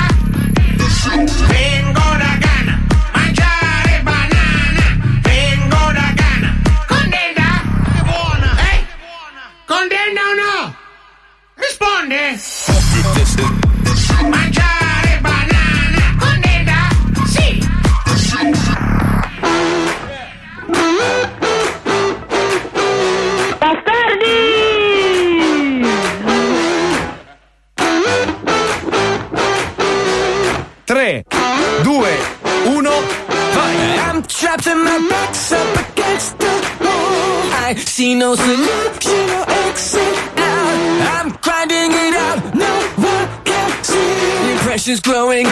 Vengo da Ghana, mangiare banana. Vengo da Ghana, condita. Che buona! Eh? Condena o no? Risponde! No solution or exit out. I'm grinding it out, no one can see. The pressure's growing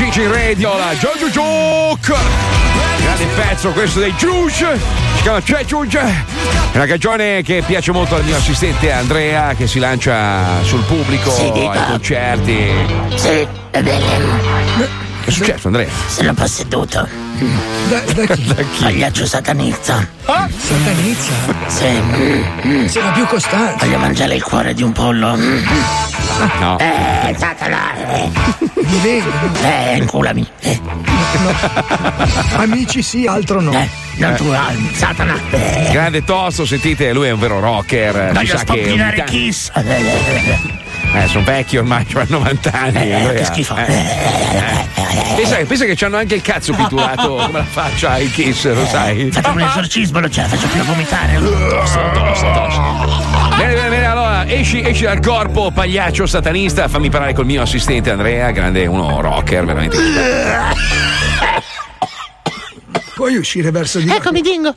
Gigi Radio, la Jojo Joke! Grande pezzo questo dei Juice! Si chiama C'è! È una canzone che piace molto al mio assistente Andrea che si lancia sul pubblico, Sì, ai concerti. Sì, va bene. Che è successo Andrea? Sono posseduto. Da, da chi? Pagliaccio satanizza. Ah, satanizza. Sì. Sei più costante. Voglio mangiare il cuore di un pollo. No. Eh, Satana. Eh, Mi vedi? eh inculami. Eh, Amici sì, altro no. non tu, ah, Satana. Eh, Grande tosto, sentite, lui è un vero rocker. voglio sa che Kiss. Eh, sono vecchi ormai, hanno 90 anni. Eh, che schifo. Eh. Pensa, pensa che hanno anche il cazzo pitturato come la faccia ai Kiss, lo sai? Facciamo un esorcismo, non ce la faccio più a vomitare. Bene, bene, bene, allora esci, esci dal corpo, pagliaccio satanista, fammi parlare col mio assistente Andrea, grande uno rocker, veramente. Puoi uscire verso di là. Eccomi, Dingo.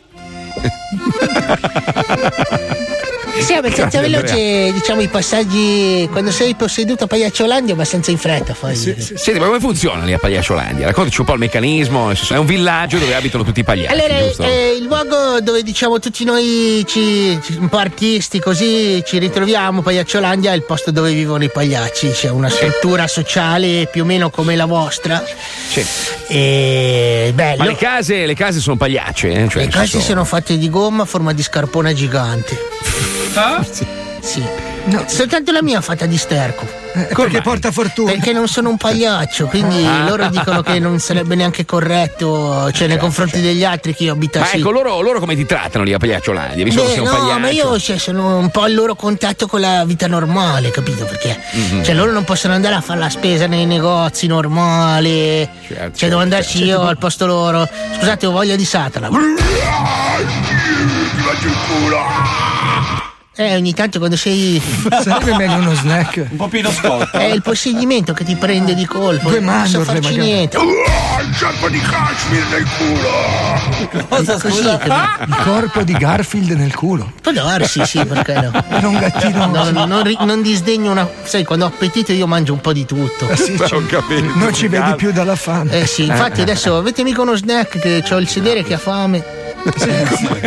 Sì, abbastanza Grande veloce, diciamo, i passaggi. Quando sei posseduto a Pagliacciolandia è abbastanza in fretta. Poi. Senti, ma come funziona lì a Pagliacciolandia? Raccontaci un po' il meccanismo, è un villaggio dove abitano tutti i pagliacci, Allora, giusto? eh, il luogo dove diciamo tutti noi ci, un po' artisti così ci ritroviamo, Pagliacciolandia è il posto dove vivono i pagliacci, c'è una struttura sociale più o meno come la vostra. Sì. E bello. Ma le case, le case sono pagliacce, eh? Cioè, Le case senso- sono fatte di gomma a forma di scarpone gigante. Sì. Soltanto la mia è fatta di sterco. perché porta fortuna. Perché non sono un pagliaccio, quindi Ah. loro dicono che non sarebbe neanche corretto, cioè nei confronti degli altri che io Ma abitassi. ecco, loro, loro come ti trattano lì a Pagliacciolandia? Visto che Beh, sei un no, pagliaccio. ma io cioè, sono un po' al loro contatto con la vita normale, capito? Perché Mhm. cioè, loro non possono andare a fare la spesa nei negozi normali. Certo, cioè, devo andarci io al posto loro. Scusate, ho voglia di Satana. Eh, ogni tanto quando sei. Sarebbe meglio uno snack. Un po' più scorto. È il possedimento che ti prende di colpo. Due non posso mandorle, farci magari. niente. Il cerco di Kashmir nel culo! Cosa, Così, capito? Il corpo di Garfield nel culo. Può darsi, sì, perché no? Era un gattino. No, no, non, ri- non disdegno una. Sai, quando ho appetito io mangio un po' di tutto. Eh sì, ci- non ci vedi più dalla fame. Eh sì, infatti adesso avete mica uno snack che ho il sedere che ha fame.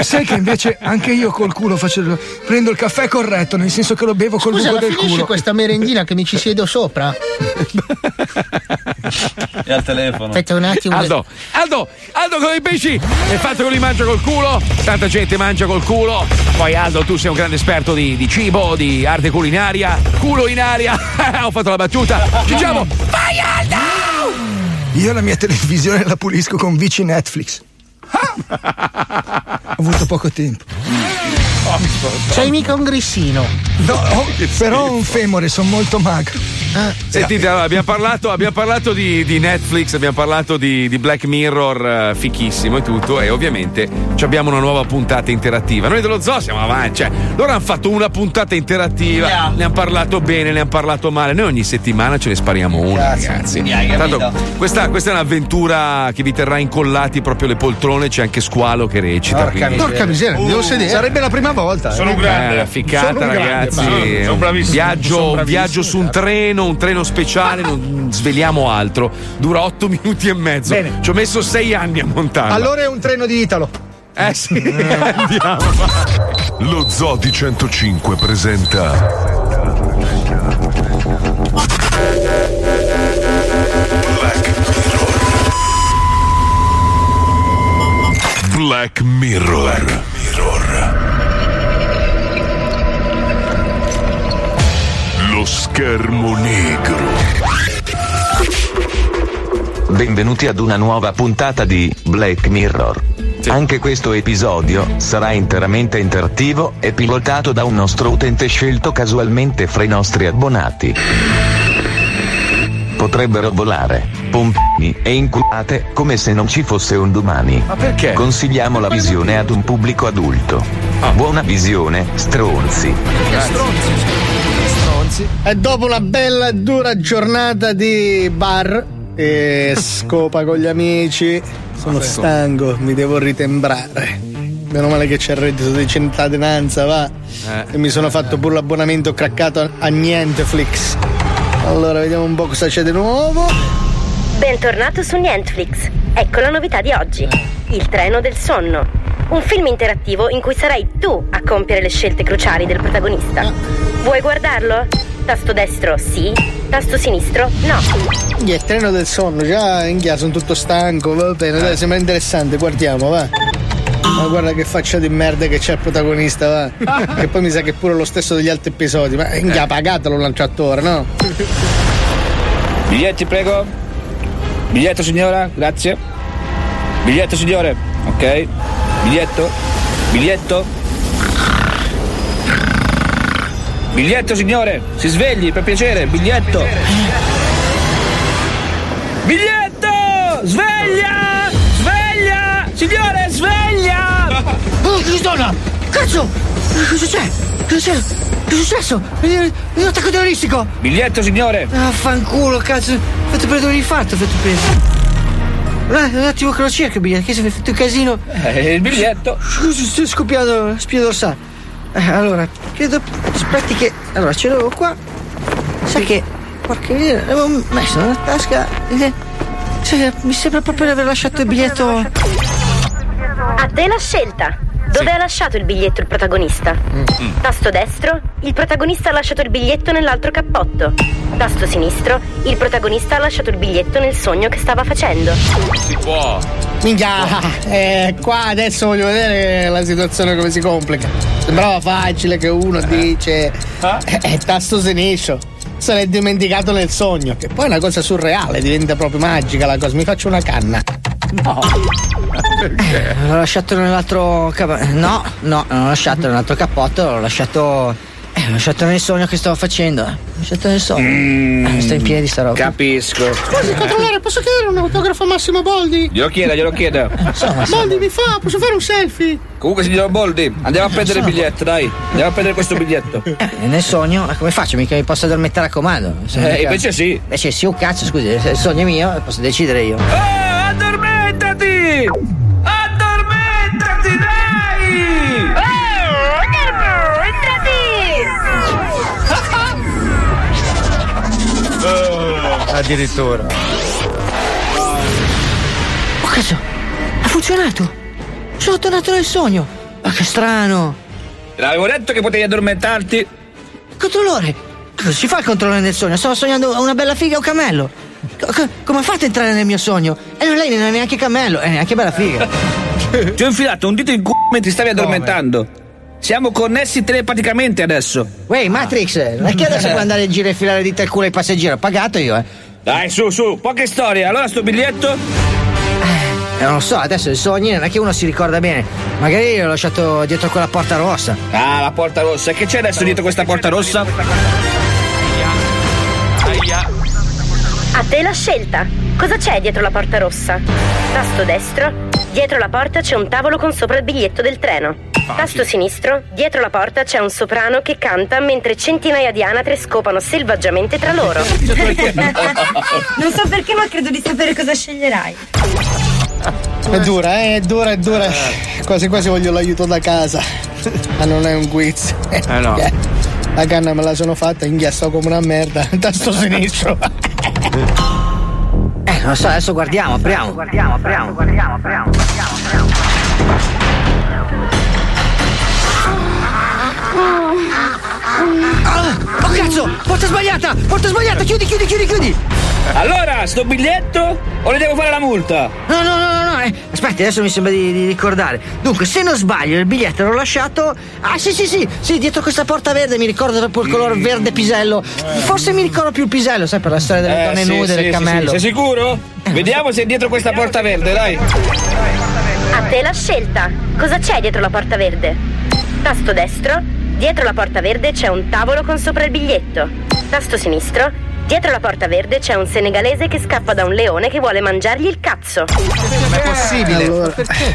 Sai che invece anche io col culo faccio. Prendo il caffè corretto, nel senso che lo bevo col Scusa, buco del finisci culo. questa merendina che mi ci siedo sopra? E al telefono. Aspetta un attimo. Aldo, Aldo, Aldo come i pesci è fatto che li mangia col culo, tanta gente mangia col culo, poi Aldo tu sei un grande esperto di, di cibo, di arte culinaria, culo in aria, ho fatto la battuta, diciamo, vai Aldo! Io la mia televisione la pulisco con Vici Netflix. Ho avuto poco tempo. C'hai mica un grissino. No, ho- però ho un femore, sono molto magro. Sentite, allora, abbiamo parlato, abbiamo parlato di, di Netflix, abbiamo parlato di, di Black Mirror, eh, fichissimo e tutto, e ovviamente ci abbiamo una nuova puntata interattiva. Noi dello zoo siamo avanti, cioè, loro hanno fatto una puntata interattiva, ne hanno parlato bene, ne hanno parlato male, noi ogni settimana ce ne spariamo una, ragazzi. hai Tanto, questa, questa è un'avventura che vi terrà incollati proprio le poltrone, c'è anche Squalo che recita. Porca miseria. Porca miseria, devo sedere. Sarebbe la prima volta. Sono un grande. Eh, la ficcata, Sono un grande, ragazzi. ma- è sono bravissimo. Viaggio, Sono bravissimo, viaggio su un treno, un treno speciale, non sveliamo altro. Dura otto minuti e mezzo. Bene. Ci ho messo sei anni a montarlo. Allora è un treno di Italo. Eh sì, andiamo. Lo Zoo di 105 presenta Mirror. Lo schermo negro. Benvenuti ad una nuova puntata di Black Mirror. Anche questo episodio sarà interamente interattivo e pilotato da un nostro utente scelto casualmente fra i nostri abbonati. Potrebbero volare, pompini e inculate come se non ci fosse un domani. Ma perché? Consigliamo la visione ad un pubblico adulto. Buona visione, stronzi. Stronzi. E dopo una bella e dura giornata di bar e scopa con gli amici, sono Vabbè. stanco, mi devo ritembrare. Meno male che c'è il reddito di cittadinanza, va. Eh. E mi sono fatto pure l'abbonamento craccato a, a Nienteflix. Allora, vediamo un po' cosa c'è di nuovo. Bentornato su Netflix. Ecco la novità di oggi. Il treno del sonno. Un film interattivo in cui sarai tu a compiere le scelte cruciali del protagonista. Vuoi guardarlo? Tasto destro sì, tasto sinistro no. Gli è treno del sonno, già in chiaro sono tutto stanco, va bene, dai, sembra interessante, guardiamo, va. Ma guarda che faccia di merda che c'è il protagonista, va. che poi mi sa che è pure lo stesso degli altri episodi, ma in pagatelo lanciatore, no? Biglietti, prego. Biglietto, signora, grazie. Biglietto, signore. Ok. Biglietto. Biglietto. Biglietto, signore. Si svegli, per piacere. Biglietto. Biglietto! Sveglia! Sveglia! Signore, sveglia! Oh, Cristona! Cazzo! Cosa c'è? Cosa c'è? Che è successo? Un attacco terroristico! Biglietto, signore. Ah, fanculo, cazzo! Fate prendere un infarto, fate preso. Eh, un attimo che lo cerco il biglietto, che si è fatto un casino. Eh, il biglietto. Scusa, sto scoppiando spia dorsale. Eh, allora, credo. Aspetti che. Allora, ce l'avevo qua. Sai che. Porca miseria, l'avevo messo nella tasca. eh, sai, mi sembra proprio di aver lasciato il biglietto. A te la scelta. Dove ha lasciato il biglietto il protagonista? Tasto destro, il protagonista ha lasciato il biglietto nell'altro cappotto. Tasto sinistro, il protagonista ha lasciato il biglietto nel sogno che stava facendo. Si può. Minchia, eh, qua adesso voglio vedere la situazione come si complica. Sembrava facile che uno dice eh, eh, tasto sinistro. Se l'è dimenticato nel sogno, che poi è una cosa surreale, diventa proprio magica la cosa. Mi faccio una canna. No. Eh, l'ho lasciato nell'altro cap- No, no, non l'ho lasciato nell'altro cappotto, l'ho lasciato. Eh, l'ho lasciato nel sogno che stavo facendo. L'ho lasciato nel sogno. Eh, sta in piedi sta roba. Capisco. Scusi, controllore, posso chiedere un autografo a Massimo Boldi? Glielo chiedo, glielo chiedo. Boldi mi fa, posso fare un selfie? Comunque, signor Boldi, andiamo a prendere il biglietto, dai. Andiamo a prendere questo biglietto. Eh, nel sogno, eh, come faccio? Mica mi posso addormentare a comando. Eh, mica- invece sì. Invece sì, un cazzo, scusi, se il sogno è mio, posso decidere io. Oh, addormentati! Addormentati, dai! Addirittura. Oh cazzo! Ha funzionato! Sono tornato nel sogno! Ma che strano! L'avevo detto che potevi addormentarti. Controllore! Cosa si fa il controllore nel sogno? Stavo sognando una bella figa o un cammello! Co- co- come fate a entrare nel mio sogno? E non lei non è neanche cammello, è neanche bella figa! Ti ho infilato un dito in culo mentre stavi addormentando. Siamo connessi telepaticamente adesso. Wey, Matrix, non è che adesso puoi andare in giro e filare dita al culo ai passeggeri? Ho pagato io, eh! Dai, su, su, poche storie. Allora sto biglietto? Eh, non lo so, adesso i sogni non è che uno si ricorda bene. Magari l'ho lasciato dietro quella porta rossa. Ah, la porta rossa. E che c'è adesso dietro questa porta rossa? A te la scelta. Cosa c'è dietro la porta rossa? Tasto destro. Dietro la porta c'è un tavolo con sopra il biglietto del treno. Tasto sinistro. Dietro la porta c'è un soprano che canta mentre centinaia di anatre scopano selvaggiamente tra loro. Non so perché, ma credo di sapere cosa sceglierai. È dura, eh, è dura, è dura. Quasi quasi voglio l'aiuto da casa. Ma non è un quiz. Eh no. La canna me la sono fatta, inghiasto come una merda. Tasto sinistro. Eh, non so, adesso guardiamo, apriamo. Guardiamo, apriamo, guardiamo, apriamo, Ah, oh cazzo! Porta sbagliata! Porta sbagliata! Chiudi, chiudi, chiudi, chiudi! Allora, sto biglietto o le devo fare la multa? No, no, no, no, no, eh. Aspetti, adesso mi sembra di, di ricordare. Dunque, se non sbaglio, il biglietto l'ho lasciato. Ah, sì, sì, sì, sì, dietro questa porta verde mi ricordo proprio il colore verde pisello. Forse mi ricordo più il pisello, sai, per la storia delle Eh, donne sì, nude, sì, del sì, cammello. sì. Sei sicuro? Vediamo se è dietro questa porta verde, dai. A te la scelta. Cosa c'è dietro la porta verde? Tasto destro. Dietro la porta verde c'è un tavolo con sopra il biglietto. Tasto sinistro. Dietro la porta verde c'è un senegalese che scappa da un leone che vuole mangiargli il cazzo. Ma è possibile? Allora. Perché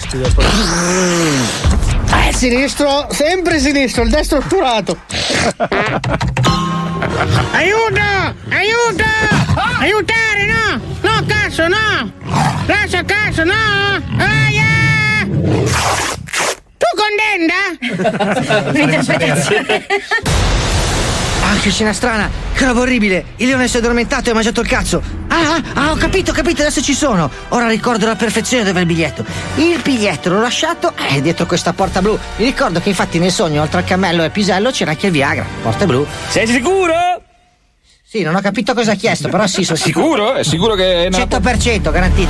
Eh, sinistro, sempre sinistro, il destro otturato. Aiuto! Aiuto! Aiutare, no! No, cazzo, no! Lascia cazzo, no! Aia! Tu contenta? Ah, che scena strana! Che roba orribile! Il leone si è addormentato e ha mangiato il cazzo! Ah, ah, ah, ho capito, ho capito, adesso ci sono! Ora ricordo alla perfezione dove è il biglietto. Il biglietto l'ho lasciato eh, dietro questa porta blu. Mi ricordo che infatti nel sogno, oltre al cammello e al pisello, c'era anche il Viagra. Porta blu. Sei sicuro? Sì, non ho capito cosa ha chiesto, però sì, sono Sicuro? È sicuro che è nella 100% garantito.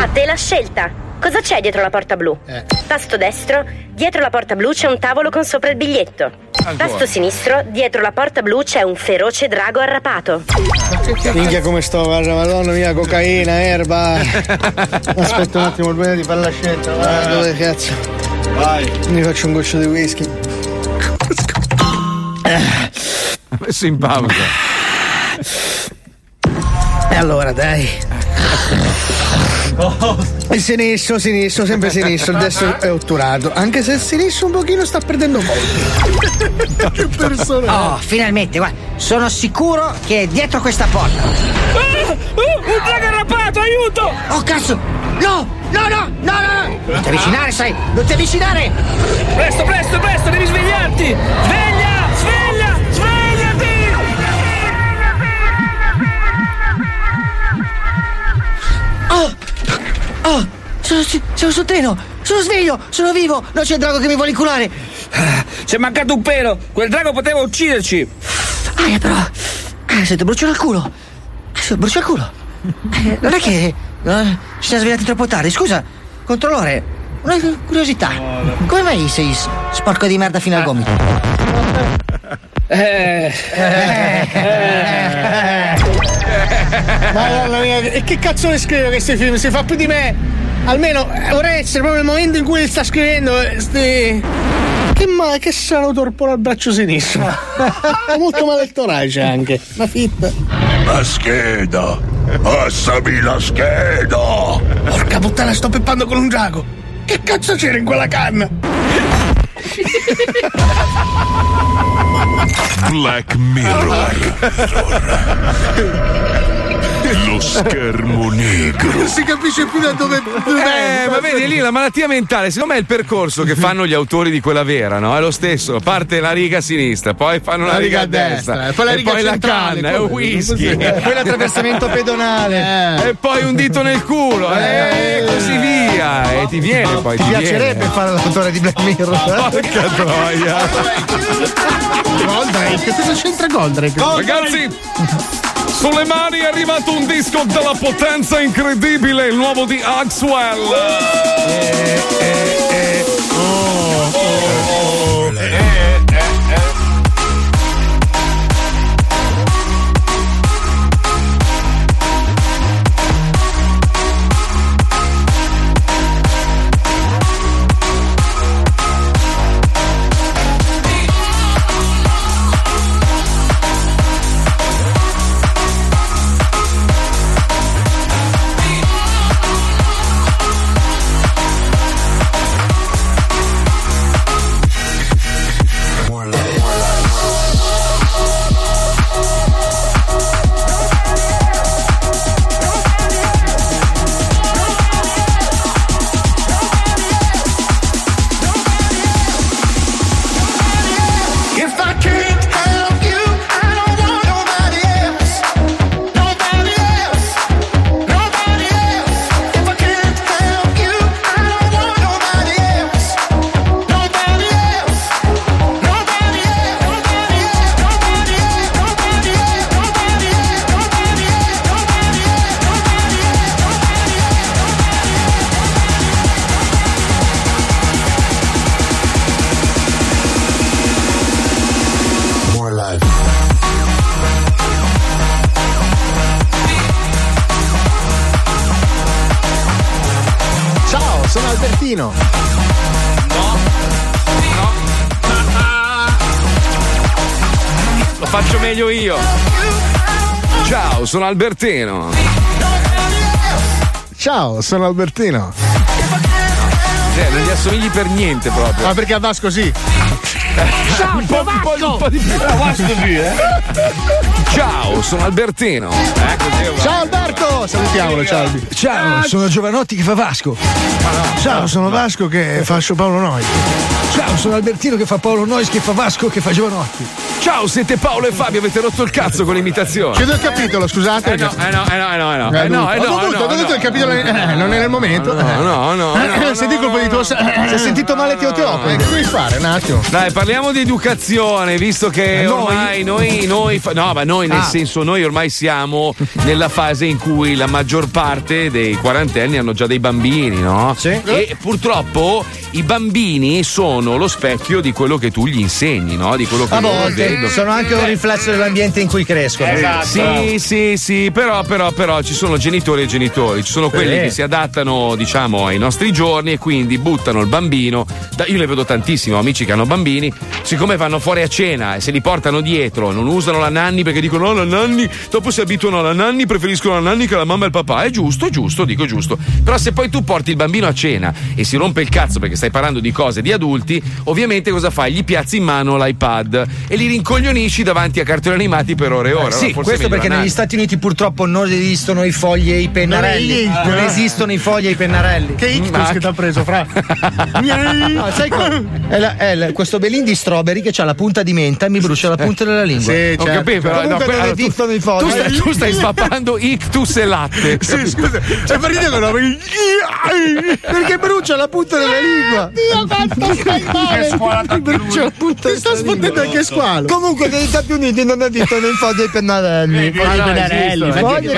A te la scelta. Cosa c'è dietro la porta blu? Tasto destro. Dietro la porta blu c'è un tavolo con sopra il biglietto. Tasto sinistro. Dietro la porta blu c'è un feroce drago arrapato. Minchia come sto, guarda, madonna mia, cocaina, erba. Aspetta un attimo prima di fare la scelta, vai, dove cazzo? Vai. Mi faccio un goccio di whisky. Messo in pausa. E allora, dai. Il sinistro, sinistro, sempre sinistro, il destro è otturato. Anche se il sinistro un pochino sta perdendo molto. che persona. Oh, finalmente, guarda, sono sicuro che è dietro questa porta. Ah, un drago arrabbiato, aiuto! Oh cazzo! No! No, no, no, no! Non ti avvicinare, sai! Non ti avvicinare! Presto, presto, presto, devi svegliarti! Sveglia! Sveglia! Oh! Sono, sono sul treno! Sono sveglio! Sono vivo! Non c'è il drago che mi vuole inculare! C'è mancato un pelo! Quel drago poteva ucciderci! Ah, però! Ah, sento, bruciare il culo! Ah, brucia il culo! Eh, non è che. eh, ci siamo svegliati troppo tardi, scusa, controllore, una curiosità. Come mai sei sporco di merda fino al gomito? Eh, Madonna mia, e che cazzo ne scrive questi film? Si fa più di me! Almeno eh, vorrei essere proprio il momento in cui sta scrivendo. eh, sti- Che, ma, che strano torpore al braccio sinistro. Ha molto male il torace anche. Una fitta. La scheda! Passami la scheda! Porca puttana, sto peppando con un drago! Che cazzo c'era in quella canna? Black Mirror. Lo schermo negro. Non si capisce più da dove. Eh, ma vedi lì la malattia mentale, secondo me è il percorso che fanno gli autori di quella vera, no? È lo stesso, parte la riga a sinistra, poi fanno la, riga, a destra, e poi la e riga poi la centrale, canna, è un whisky, Poi l'attraversamento pedonale. e poi un dito nel culo, eh, e così via, e ti viene poi. Ti Ti, piacerebbe viene. fare l'autore di Black Mirror? Porca troia. Goldrake, cosa c'entra Goldrake? Ragazzi, sulle mani è arrivato un disco dalla potenza incredibile, il nuovo di Axwell. sono sono Albertino. Ciao, sono Albertino. Eh, non gli assomigli per niente proprio. Ma perché a Vasco sì? Ciao, un po', un po', un po' di più. Ciao, sono Albertino. Eh, così è una- Ciao Alberto! Salutiamolo, ciao Albi. Ciao, sono Giovanotti che fa Vasco. Ciao, sono Vasco che fa Paolo Nois. Ciao, sono Albertino che fa Paolo Nois che fa Vasco che fa Giovanotti. Ciao, siete Paolo e Fabio, avete rotto il cazzo con l'imitazione. Chiudo il capitolo, scusate. Eh no, eh no, eh no, eh no, eh no. Eh, Eh no, eh ho no, dovuto, eh no, ho dovuto il capitolo. eh, non era il momento. No, no, no, Senti colpo di tuo. Si è sentito male Teo Teo? Che devi fare? Un attimo. Dai, parliamo di educazione, visto che ormai noi, noi no, ma noi nel Ah. senso, noi ormai siamo nella fase in cui la maggior parte dei quarantenni hanno già dei bambini, no? Sì. E purtroppo i bambini sono lo specchio di quello che tu gli insegni, no? Di quello che A volte sono anche un riflesso dell'ambiente in cui crescono. Sì, sì, sì, però, però, però ci sono genitori e genitori, ci sono quelli che si adattano, diciamo, ai nostri giorni e quindi buttano il bambino. Io le vedo tantissimo, amici che hanno bambini, siccome vanno fuori a cena e se li portano dietro, non usano la nanni perché dicono no, la nanni, dopo si abituano alla nanni, preferiscono la nanni che la mamma e il papà. È giusto, è giusto, dico giusto. Però se poi tu porti il bambino a cena e si rompe il cazzo perché stai parlando di cose di adulti, ovviamente cosa fai? Gli piazzi in mano l'iPad e li rincoglionisci davanti a cartoni animati per ore e ore. Eh, Allora, sì, è questo perché negli. Stati Uniti purtroppo non esistono i fogli e i pennarelli. Non Non, esistono. i fogli e i pennarelli. Che ictus che ti ha preso, fra? No, sai cosa? È, la- è la- questo belin di strawberry che ha la punta di menta e mi brucia la punta della lingua. Sì, Ho capito, però, no, non allora, tu- esistono i fogli. Tu stai, tu stai svappando ictus e latte. Sì, scusa, c'è partito con una. Perché brucia la punta della lingua. Dio, quanto stai male! Ti sta sfottendo anche squalo. Comunque negli Stati Uniti non esistono i fogli e i pennarelli. E Cazzo,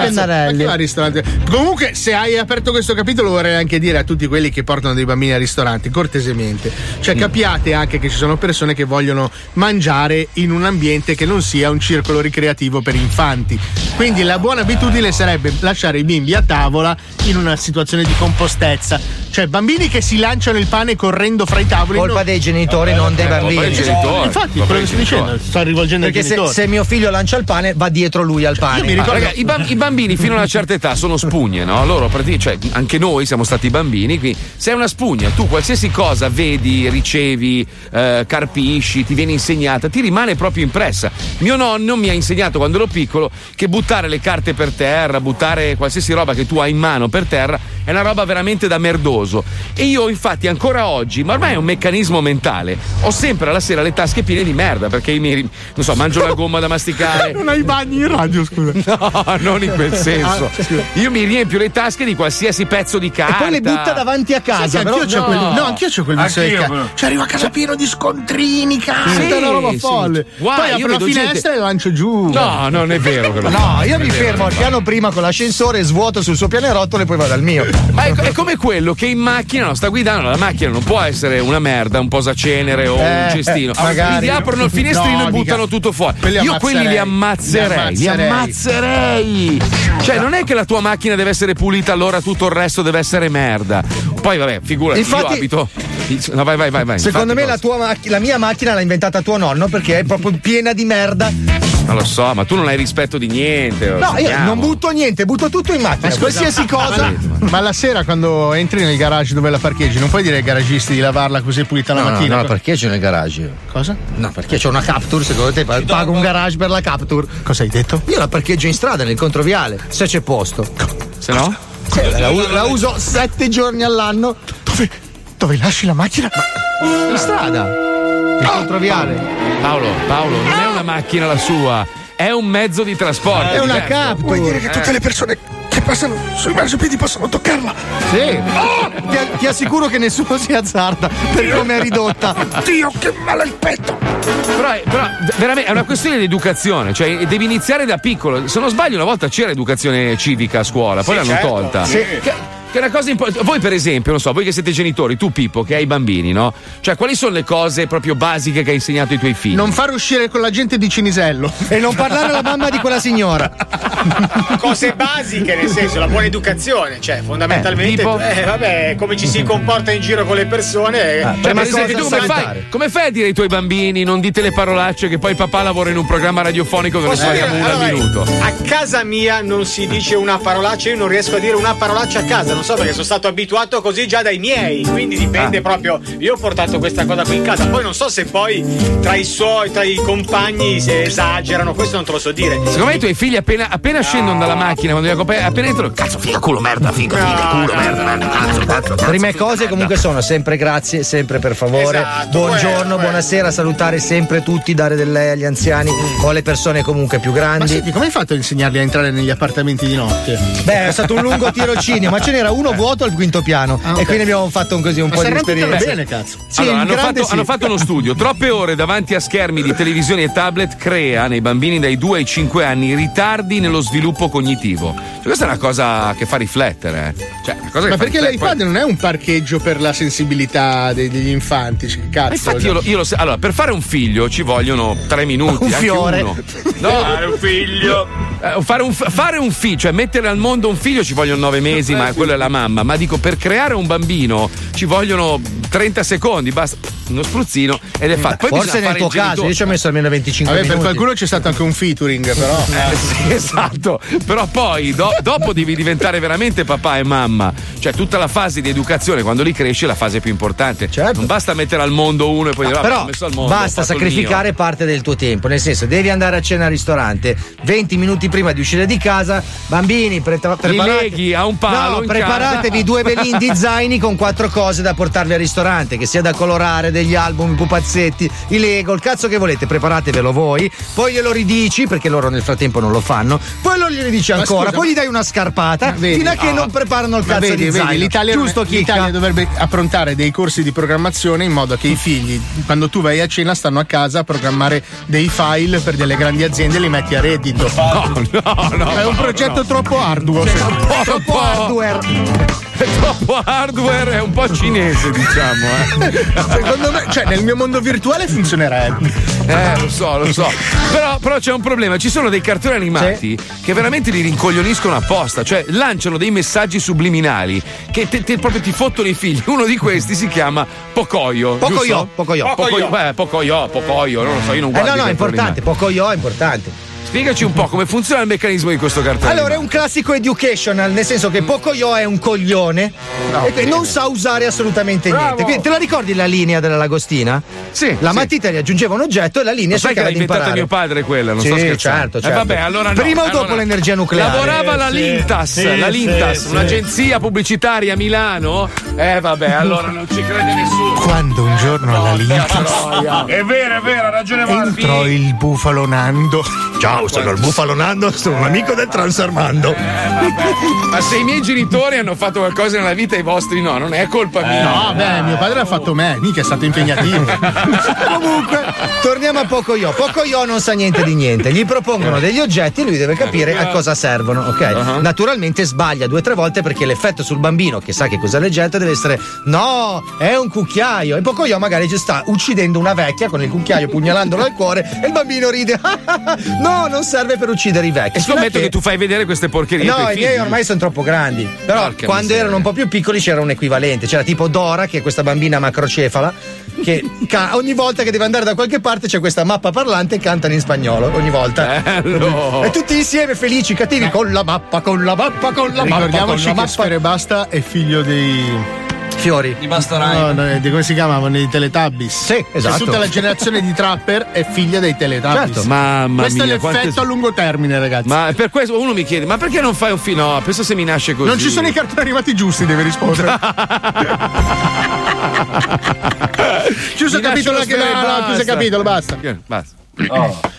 pennarelli. va al ristorante? Comunque, se hai aperto questo capitolo, vorrei anche dire a tutti quelli che portano dei bambini al ristorante, cortesemente. Cioè, capiate anche che ci sono persone che vogliono mangiare in un ambiente che non sia un circolo ricreativo per infanti. Quindi la buona abitudine sarebbe lasciare i bimbi a tavola in una situazione di compostezza. Cioè, bambini che si lanciano il pane correndo fra i tavoli. Colpa non- dei genitori, non dei Colpa bambini. dei genitori. Infatti, quello che sto dicendo, sto rivolgendo ai Perché se, se mio figlio lancia il pane, va dietro lui al pane. Ah, raga, i, bam- i bambini fino a una certa età sono spugne, no? Loro, cioè, anche noi siamo stati bambini, quindi sei una spugna, tu qualsiasi cosa vedi, ricevi, eh, carpisci, ti viene insegnata, ti rimane proprio impressa. Mio nonno mi ha insegnato quando ero piccolo che buttare le carte per terra, buttare qualsiasi roba che tu hai in mano per terra è una roba veramente da merdoso. E io, infatti, ancora oggi, ma ormai è un meccanismo mentale, ho sempre alla sera le tasche piene di merda perché mi, non so, mangio la gomma da masticare. Non hai bagni in radio, scusa. No, non in quel senso. Ah, scusa. Io mi riempio le tasche di qualsiasi pezzo di E carta. poi le butta davanti a casa. Che però anch'io c'ho no. quel, no, anch'io c'ho quel Anch'io, del però. ca- Cioè, arrivo a casa pieno di scontrini, cazzo, Sì, è una roba sì. folle. Guarda, Poi apro la finestra gente- e la lancio giù. No, non è vero. lo No, io Non mi fermo al no. piano prima con l'ascensore, svuoto sul suo pianerottolo e poi vado al mio. Ma è, è come quello che in macchina, no, sta guidando, la macchina non può essere una merda, un posacenere o un Eh, cestino. eh, magari. Quindi aprono il finestrino No, e buttano dica. tutto fuori. Quelli Io quelli li ammazzerei, li ammazserei. ammazzerei. Cioè, non è che la tua macchina deve essere pulita, allora tutto il resto deve essere merda. Poi, vabbè, figurati, Infatti- io abito. No, vai, vai, vai, vai. Secondo Infatti, me la, tua macch- la mia macchina l'ha inventata tuo nonno perché è proprio piena di merda. Non lo so, ma tu non hai rispetto di niente. No, io sappiamo. non butto niente, butto tutto in macchina. Qualsiasi cosa. Ma la sera quando entri nel garage dove la parcheggi, non puoi dire garagisti di lavarla così è pulita la No, no, mattina? no, parcheggio nel garage. Cosa? No, perché c'ho una Capture, secondo te pago un garage per la Capture. Cosa hai detto? Io la parcheggio in strada, nel controviale, se c'è posto. Se no? Sì, la, la uso sette giorni all'anno. Dove, dove lasci la macchina? In strada. Nel controviale. Paolo, Paolo, non è una macchina la sua, è un mezzo di trasporto. È una. Capture. Vuoi dire che tutte le persone che passano sui marciapiedi possono toccarla? Sì. Ti, ti assicuro che nessuno si azzarda per come è ridotta. Dio, che male il petto! Però, è- però, veramente è una questione di educazione, cioè devi iniziare da piccolo. Se non sbaglio, una volta c'era educazione civica a scuola, poi Sì, l'hanno certo, tolta. sì. Che- che è una cosa importante. Voi, per esempio, non so, voi che siete genitori, tu Pippo, che hai bambini, no? Cioè, quali sono le cose proprio basiche che hai insegnato ai tuoi figli? Non far uscire con la gente di Cinisello. E non parlare alla mamma di quella signora. Cose basiche, nel senso, la buona educazione, cioè fondamentalmente, Eh, tipo? eh, vabbè, come ci si comporta in giro con le persone. eh, Cioè, per esempio, tu come fai, come fai a dire ai tuoi bambini non dite le parolacce che poi papà lavora in un programma radiofonico che ne Posso dire, spariamo una al allora, minuto? A casa mia non si dice una parolaccia, io non riesco a dire una parolaccia a casa, non so perché sono stato abituato così già dai miei, quindi dipende proprio. Io ho portato questa cosa qui in casa, poi non so se poi tra i suoi, tra i compagni si esagerano, questo non te lo so dire. Secondo me i tuoi figli appena, appena scendono dalla macchina, quando li accompagni, appena entrano, cazzo, figa, culo, merda, figa, figa, culo, merda, merda, cazzo, cazzo, cazzo. Prime cose comunque sono sempre grazie, sempre per favore. Esatto, Buongiorno, quello, buonasera, salutare sempre tutti, dare del lei agli anziani o alle persone comunque più Ma grandi. senti, come hai fatto a insegnarli a entrare negli appartamenti di notte? Beh, è stato un lungo tirocinio, ma ce n'era uno vuoto al quinto piano. Ah, ok. E quindi abbiamo fatto un, così un Ma po' di esperienza. bene, cazzo. Sì, Allora, hanno, fatto, sì. hanno fatto uno studio. Troppe ore davanti a schermi di televisioni e tablet crea nei bambini dai 2 ai 5 anni ritardi nello sviluppo cognitivo. Cioè, questa è una cosa che fa riflettere. eh. Cioè, una cosa che Ma perché riflettere. l'iPad non è un parcheggio per la sensibilità degli infanti? Cioè, Cazzo. Ma Infatti, io lo, io lo so- Allora, per fare un figlio ci vogliono tre minuti. Un anche fiore. uno. No, fare un figlio. fare, un, fare un figlio, cioè mettere al mondo un figlio ci vogliono nove mesi, ma quello è la mamma. Ma dico, per creare un bambino ci vogliono 30 secondi, basta uno spruzzino ed è fatto. Poi Forse nel tuo caso, io ci ho messo almeno 25 Vabbè, per minuti. qualcuno c'è stato anche un featuring, però. Eh, sì, esatto, però poi do- dopo devi diventare veramente papà e mamma, cioè tutta la fase di educazione quando li cresci è la fase più importante. Non basta mettere al mondo uno e poi dire, "Vabbè, Però l'ho messo al mondo. basta sacrificare parte del tuo tempo, nel senso devi andare a cena al ristorante 20 minuti prima di uscire di casa, bambini pre- preparate- leghi a un palo No, in preparatevi due belin di zaini con quattro cose da portarvi al ristorante, che sia da colorare, degli album, i pupazzetti, i Lego, il cazzo che volete, preparatevelo voi, poi glielo ridici perché loro nel frattempo non lo fanno, poi lo ridici Ma ancora, scusa, poi gli dai una scarpata Vedi? fino a che Ah. non preparano il Ma cazzo vedi, di vedi, zaino. l'Italia, Giusto l'Italia chicca? dovrebbe approntare dei corsi di programmazione in modo che i figli, quando tu vai a cena, stanno a casa a programmare dei file per delle grandi aziende e li metti a reddito. No, no, no. È un progetto no. troppo arduo. po', Troppo po'. hardware. È troppo hardware, è un po' cinese, diciamo. Eh. Secondo me, cioè, nel mio mondo virtuale funzionerebbe. Eh, lo so, lo so. Però, però c'è un problema: ci sono dei cartoni animati che veramente li rincoglioniscono apposta, cioè lanciano dei messaggi subliminali che te- te- proprio ti fottono i figli. Uno di questi si chiama Pocoyo. Pocoyo, giusto? Pocoyo. Pocoyo. Beh, Pocoyo, Pocoyo, non lo so, io non Eh guardo. no, i no, è importante, poco io è importante. Spiegaci un po' come funziona il meccanismo di questo cartone. Allora, è un classico educational, nel senso che Pocoyo è un coglione e che non sa usare assolutamente niente. Quindi, te la ricordi la linea della lagostina? Sì. La sì. matita gli aggiungeva un oggetto e la linea Ma sai che cercava l'ha di imparare. mio padre quella, non Sì, sto scherzando. certo, Eh, certo. vabbè, allora no, Prima o dopo allora- l'energia nucleare? Lavorava la Lintas, sì, la Lintas, sì. un'agenzia pubblicitaria a Milano. Eh vabbè, allora non ci crede nessuno. Quando un giorno alla Lintas È vero, è vero, ha ragione entrò il bufalo Nando. Ciao, sono il bufalo Nando, sono un amico del Transarmando. Ma se i miei genitori hanno fatto qualcosa nella vita e i vostri no, non è colpa mia. No, beh, mio padre ha fatto me, mica è stato impegnativo. Comunque, torniamo a Pocoyo. Pocoyo non sa niente di niente. Gli propongono degli oggetti e lui deve capire a cosa servono, ok? Uh-huh. Naturalmente sbaglia due o tre volte perché l'effetto sul bambino che sa che cosa leggetto deve essere no, è un cucchiaio. E Pocoyo magari ci sta uccidendo una vecchia con il cucchiaio pugnalandolo al cuore e il bambino ride. no, non serve per uccidere i vecchi. E scommetto a che tu fai vedere queste porcherie. No, i miei ormai sono troppo grandi. Però Porca quando miseria. erano un po' più piccoli c'era un equivalente. C'era tipo Dora, che è questa bambina macrocefala, che ca- ogni volta che deve andare da qualche parte c'è questa mappa parlante e cantano in spagnolo. Ogni volta. Bello. E tutti insieme, felici, cattivi, con la mappa, con la mappa, con la mappa. Ricordiamoci con la che mappa. Sfere Basta è figlio dei. Fiori. Di Bastorai. No, no, di come si chiamavano? I Teletubbies. Sì, esatto. tutta la generazione di Trapper è figlia dei Teletubbies. Certo. Mamma Questo mia, è l'effetto quante- a lungo termine, ragazzi. Ma per questo uno mi chiede, ma perché non fai un film? No, penso se mi nasce così. Non ci sono i cartoni arrivati giusti, deve rispondere. Chiuso Mi il capitolo anche no, no, basta. chiuso il capitolo, basta. Basta.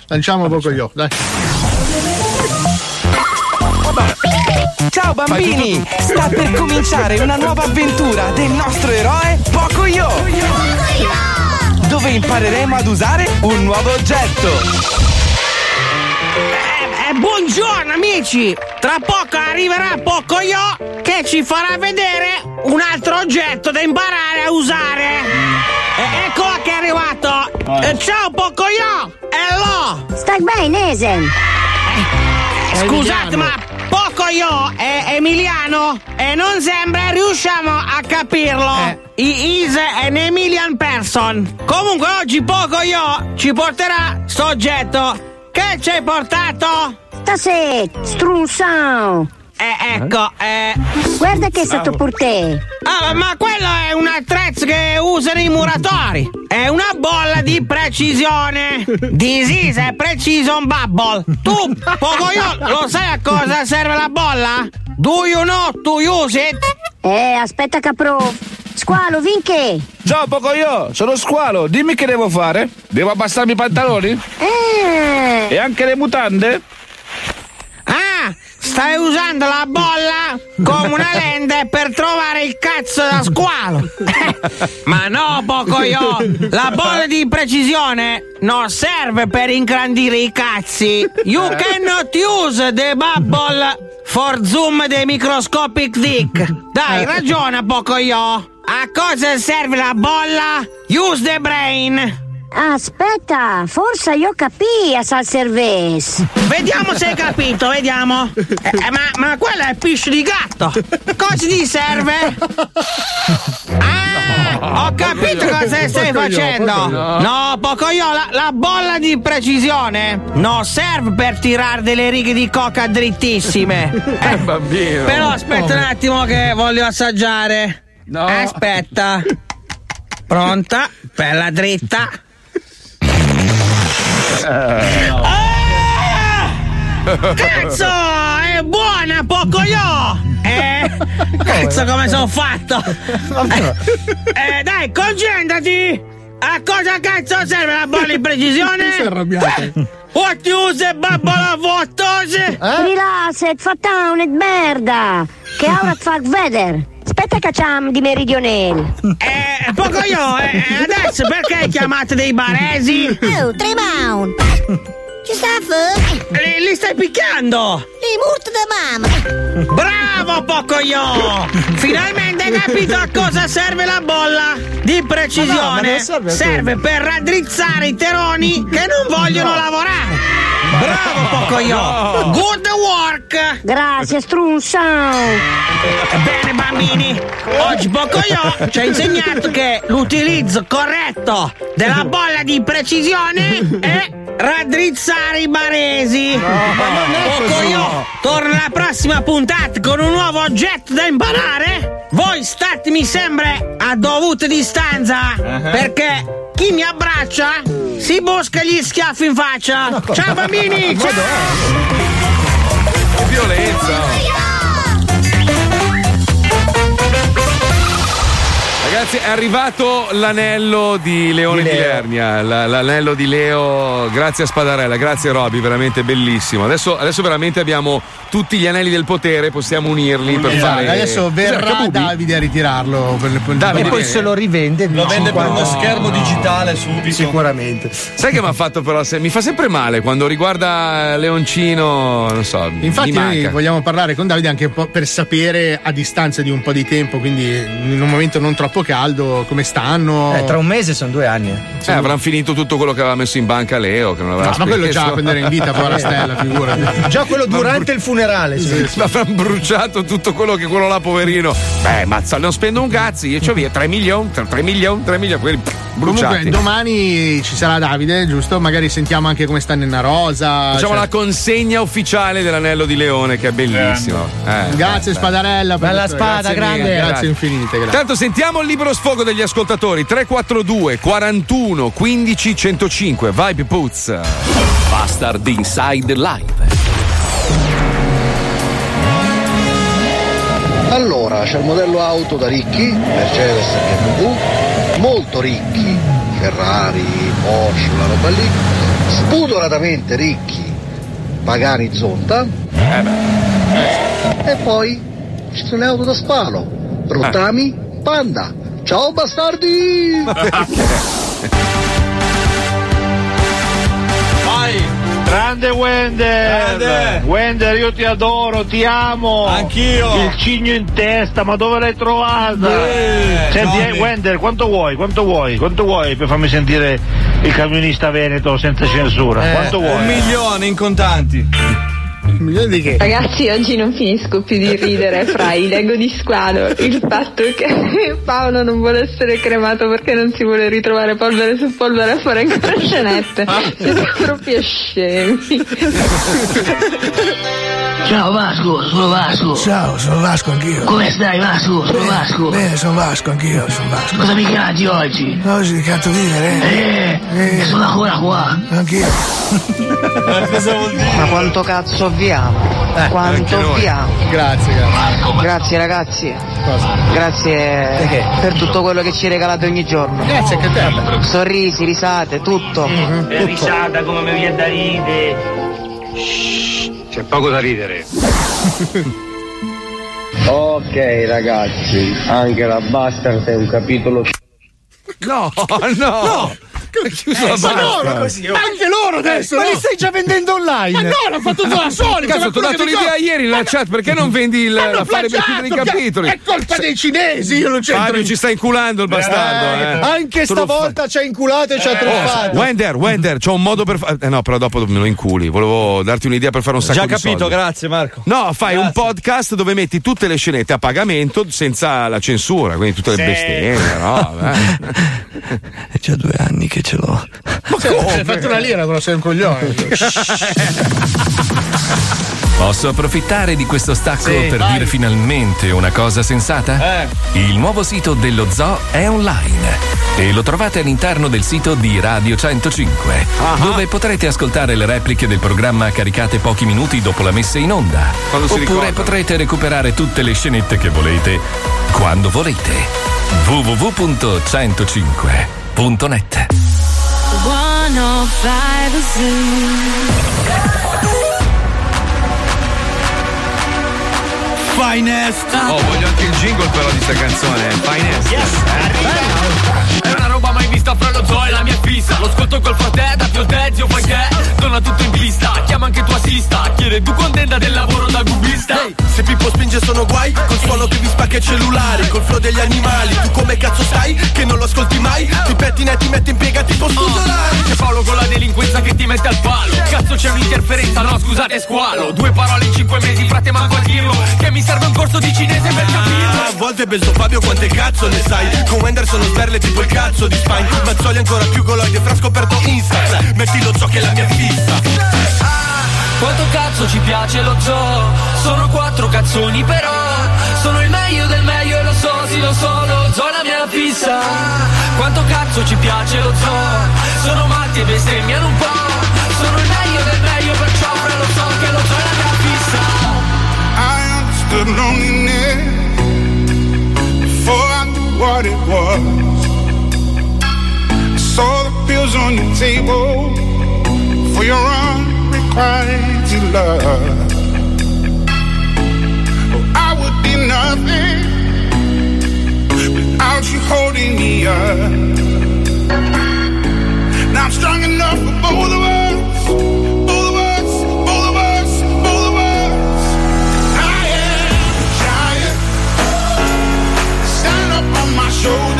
Lanciamo poco io, dai. Ciao bambini! Sta per cominciare una nuova avventura del nostro eroe Pocoyo! Dove impareremo ad usare un nuovo oggetto! Eh, buongiorno amici! Tra poco arriverà Pocoyo che ci farà vedere un altro oggetto da imparare a usare. E- ecco che è arrivato! Eh, ciao Pocoyo! Hello! Stai bene, Esen? Scusate, ma Pocoyo è emiliano e non sembra riusciamo a capirlo. He is an Emilian person. Comunque oggi Pocoyo ci porterà sto oggetto. Che ci hai portato? Stasè, strunzão. Eh, ecco, eh. Guarda che è stato per te. Ah, ma quello è un attrezzo che usano i muratori. È una bolla di precisione. This is a precision bubble. Tu, Pocoyo, lo sai a cosa serve la bolla? Do you know to use it? Eh, aspetta capro. Squalo, vinche. Ciao Pocoyo, sono Squalo, dimmi che devo fare? Devo abbassarmi i pantaloni? Eh. E anche le mutande? Stai usando la bolla come una lente per trovare il cazzo da squalo. Ma no, Pocoyo, la bolla di precisione non serve per ingrandire i cazzi. You cannot use the bubble for zoom the microscopic dick. Dai, ragiona, Pocoyo. A cosa serve la bolla? Use the brain. Aspetta, forse io capì a sal cerves. Vediamo se hai capito, vediamo. Eh, eh, ma, ma quello è piscio di gatto. Cosa ti serve? Ah, ho capito cosa stai facendo. No, Pocoyo, la, la bolla di precisione non serve per tirare delle righe di coca drittissime. Eh, bambino. Però aspetta un attimo che voglio assaggiare. Aspetta. Pronta? Bella dritta. Ah! Cazzo, è buona, Pocoyo! Eh, cazzo come sono fatto! Eh, dai, concentrati! A cosa cazzo serve la bolla di precisione? Si è arrabbiato. What use babbola vottose? Rilassa, fatta una merda. Che ora fa vedere. Aspetta che c'am di meridionale. Eh, Pocoyo, eh, adesso perché chiamate dei baresi? Oh, Tremont. Che sta a fare? Li, li stai picchiando! I morto da mamma. Bravo Pocoyo! Finalmente hai capito a cosa serve la bolla di precisione. no, serve serve per raddrizzare i teroni che non vogliono lavorare. Bravo Pocoyo! Good work! Grazie, strunzão. Bene bambini, oggi Pocoyo ci ha insegnato che l'utilizzo corretto della bolla di precisione è raddrizzare i baresi. Pocoyo torna alla prossima puntata con un nuovo oggetto da imparare. Voi statemi sempre a dovute distanza perché chi mi abbraccia si busca gli schiaffi in faccia. Ciao bambini! Ciao! Che violenza! Ragazzi, è arrivato l'anello di Leone di, Lernia. la- l'anello di Leo, grazie a Spadarella, grazie Roby, veramente bellissimo. Adesso, adesso veramente abbiamo tutti gli anelli del potere, possiamo unirli per Esatto, fare. Adesso verrà? Davide a ritirarlo. Per, per, Davide e poi se lo rivende Lo vende per uno 50. schermo digitale subito. Sicuramente. Sai che mi ha fatto però? se- Mi fa sempre male quando riguarda Leoncino, non so. Infatti, noi vogliamo parlare con Davide anche un po' per sapere a distanza di un po' di tempo, quindi in un momento non troppo caldo, come stanno. Eh, tra un mese sono due anni. Eh, avranno finito tutto quello che aveva messo in banca Leo. Che non aveva No, ma quello già a prendere in vita poi la stella, figurati. Già quello durante il funerale. sì. Ma avranno bruciato tutto quello che quello là, poverino. Beh, mazza, non spendo un cazzo. Io c'ho via 3 milioni, 3 milioni, 3 milioni. Quelli bruciati. Comunque, domani ci sarà Davide, giusto? Magari sentiamo anche come sta Nenna Rosa. Facciamo cioè- la consegna ufficiale dell'anello di Leone, che è bellissimo. Eh, Grazie, beh, Spadarella. per Bella spada, grazie grande. mille, Grazie, Grazie. infinite. Grazie. Tanto sentiamo il libero sfogo degli ascoltatori. 342 41 15 105 Vibe Puz Bastard Inside Live. Allora, c'è il modello auto da ricchi, Mercedes e BMW, molto ricchi, Ferrari, Porsche, la roba lì, spudoratamente ricchi, Pagani Zonta, e poi ci sono le auto da spalo, Rottami, Panda. Ciao bastardi! Vai! Grande Wender! Grande. Wender, io ti adoro, ti amo! Anch'io. Il cigno in testa, ma dove l'hai trovata? Eh, Senti, eh. Wender, quanto vuoi? Quanto vuoi? Quanto vuoi per farmi sentire il camionista veneto senza censura? Eh, Quanto vuoi? Un milione in contanti. Ragazzi, oggi non finisco più di ridere fra i Lego di squalo, il fatto che Paolo non vuole essere cremato perché non si vuole ritrovare polvere su polvere a fare ancora scenette. Siete proprio scemi. Ciao Vasco, sono Vasco. Ciao, sono Vasco anch'io. Come stai Vasco? Sono Bene, Vasco. Bene, sono Vasco anch'io, sono Vasco. Cosa mi canti oggi? Oggi canto vivere. Eh, sono ancora qua. Anch'io. Ma quanto cazzo avviamo? anche quanto avviamo? Grazie, grazie. Grazie ragazzi. Grazie per tutto quello che ci regalate ogni giorno. Grazie anche a te. Sorrisi, risate, tutto. E risata come mi viene da ridere. C'è poco da ridere. Ok ragazzi, anche la Bastard è un capitolo. No, no. È chiuso la ma basta. loro, Così, oh. anche loro adesso. Ma no? li stai già vendendo online? Ma no, l'ho fatto da soli. Cazzo, ti ho dato l'idea co- ieri nella chat, perché non vendi il, Hanno la fare per chiudere i capitoli? È colpa dei cinesi, io non c'entro. Fabio ci sta inculando il bastardo. Eh. Anche stavolta ci ha inculato e ci ha truffato. Wender, Wender, c'ho un modo per fare. Eh no, però dopo me lo inculi. Volevo darti un'idea per fare un sacco Già di capito, soldi. grazie Marco. No, fai un podcast dove metti tutte le scenette a pagamento senza la censura, quindi tutte le Sì. bestemmie, no? È già due anni che ce l'ho. Ma come? Hai fatto una lira, però sei un coglione. Posso approfittare di questo stacco Sì, per vai. dire finalmente una cosa sensata? Eh. Il nuovo sito dello zoo è online e lo trovate all'interno del sito di Radio 105, dove potrete ascoltare le repliche del programma caricate pochi minuti dopo la messa in onda. Quando Oppure potrete recuperare tutte le scenette che volete quando volete. www.105.net 105 Finest. Oh, voglio anche il jingle però di sta canzone. Finest. È una vista fra lo zoo e la mia fissa. Lo ascolto col frate, datti il te, zio fai te Torna tutto in pista, chiama anche tua assista Chiede tu contenta del lavoro da gubista. Se Pippo spinge sono guai, col suono che vi spacca i cellulari, col flow degli animali, tu come cazzo stai? Che non lo ascolti mai? Ti pettina e ti metti in piega tipo studolari. C'è Paolo con la delinquenza che ti mette al palo. Cazzo c'è un'interferenza, no scusate squalo. Due parole in cinque mesi, frate manco a dirlo. Che mi serve un corso di cinese per capirlo. A volte penso Fabio quante cazzo ne sai. Con Wender sono sberle tipo il cazzo di Spine Mazzoli ancora più goloide fra scoperto Insta Metti lo zoo che è la mia fissa. Quanto cazzo ci piace lo zoo? Sono quattro cazzoni però. Sono il meglio del meglio e lo so, sì lo so Lo zoo è la mia fissa. Quanto cazzo ci piace lo zoo? Sono matti e bestemmiano un po' Sono il meglio del meglio perciò fra lo so che lo zoo è la mia fissa. I understood loneliness before I knew what it was. Saw the pills on your table for your unrequited love. Oh, I would be nothing without you holding me up. Now I'm strong enough for both of us. Both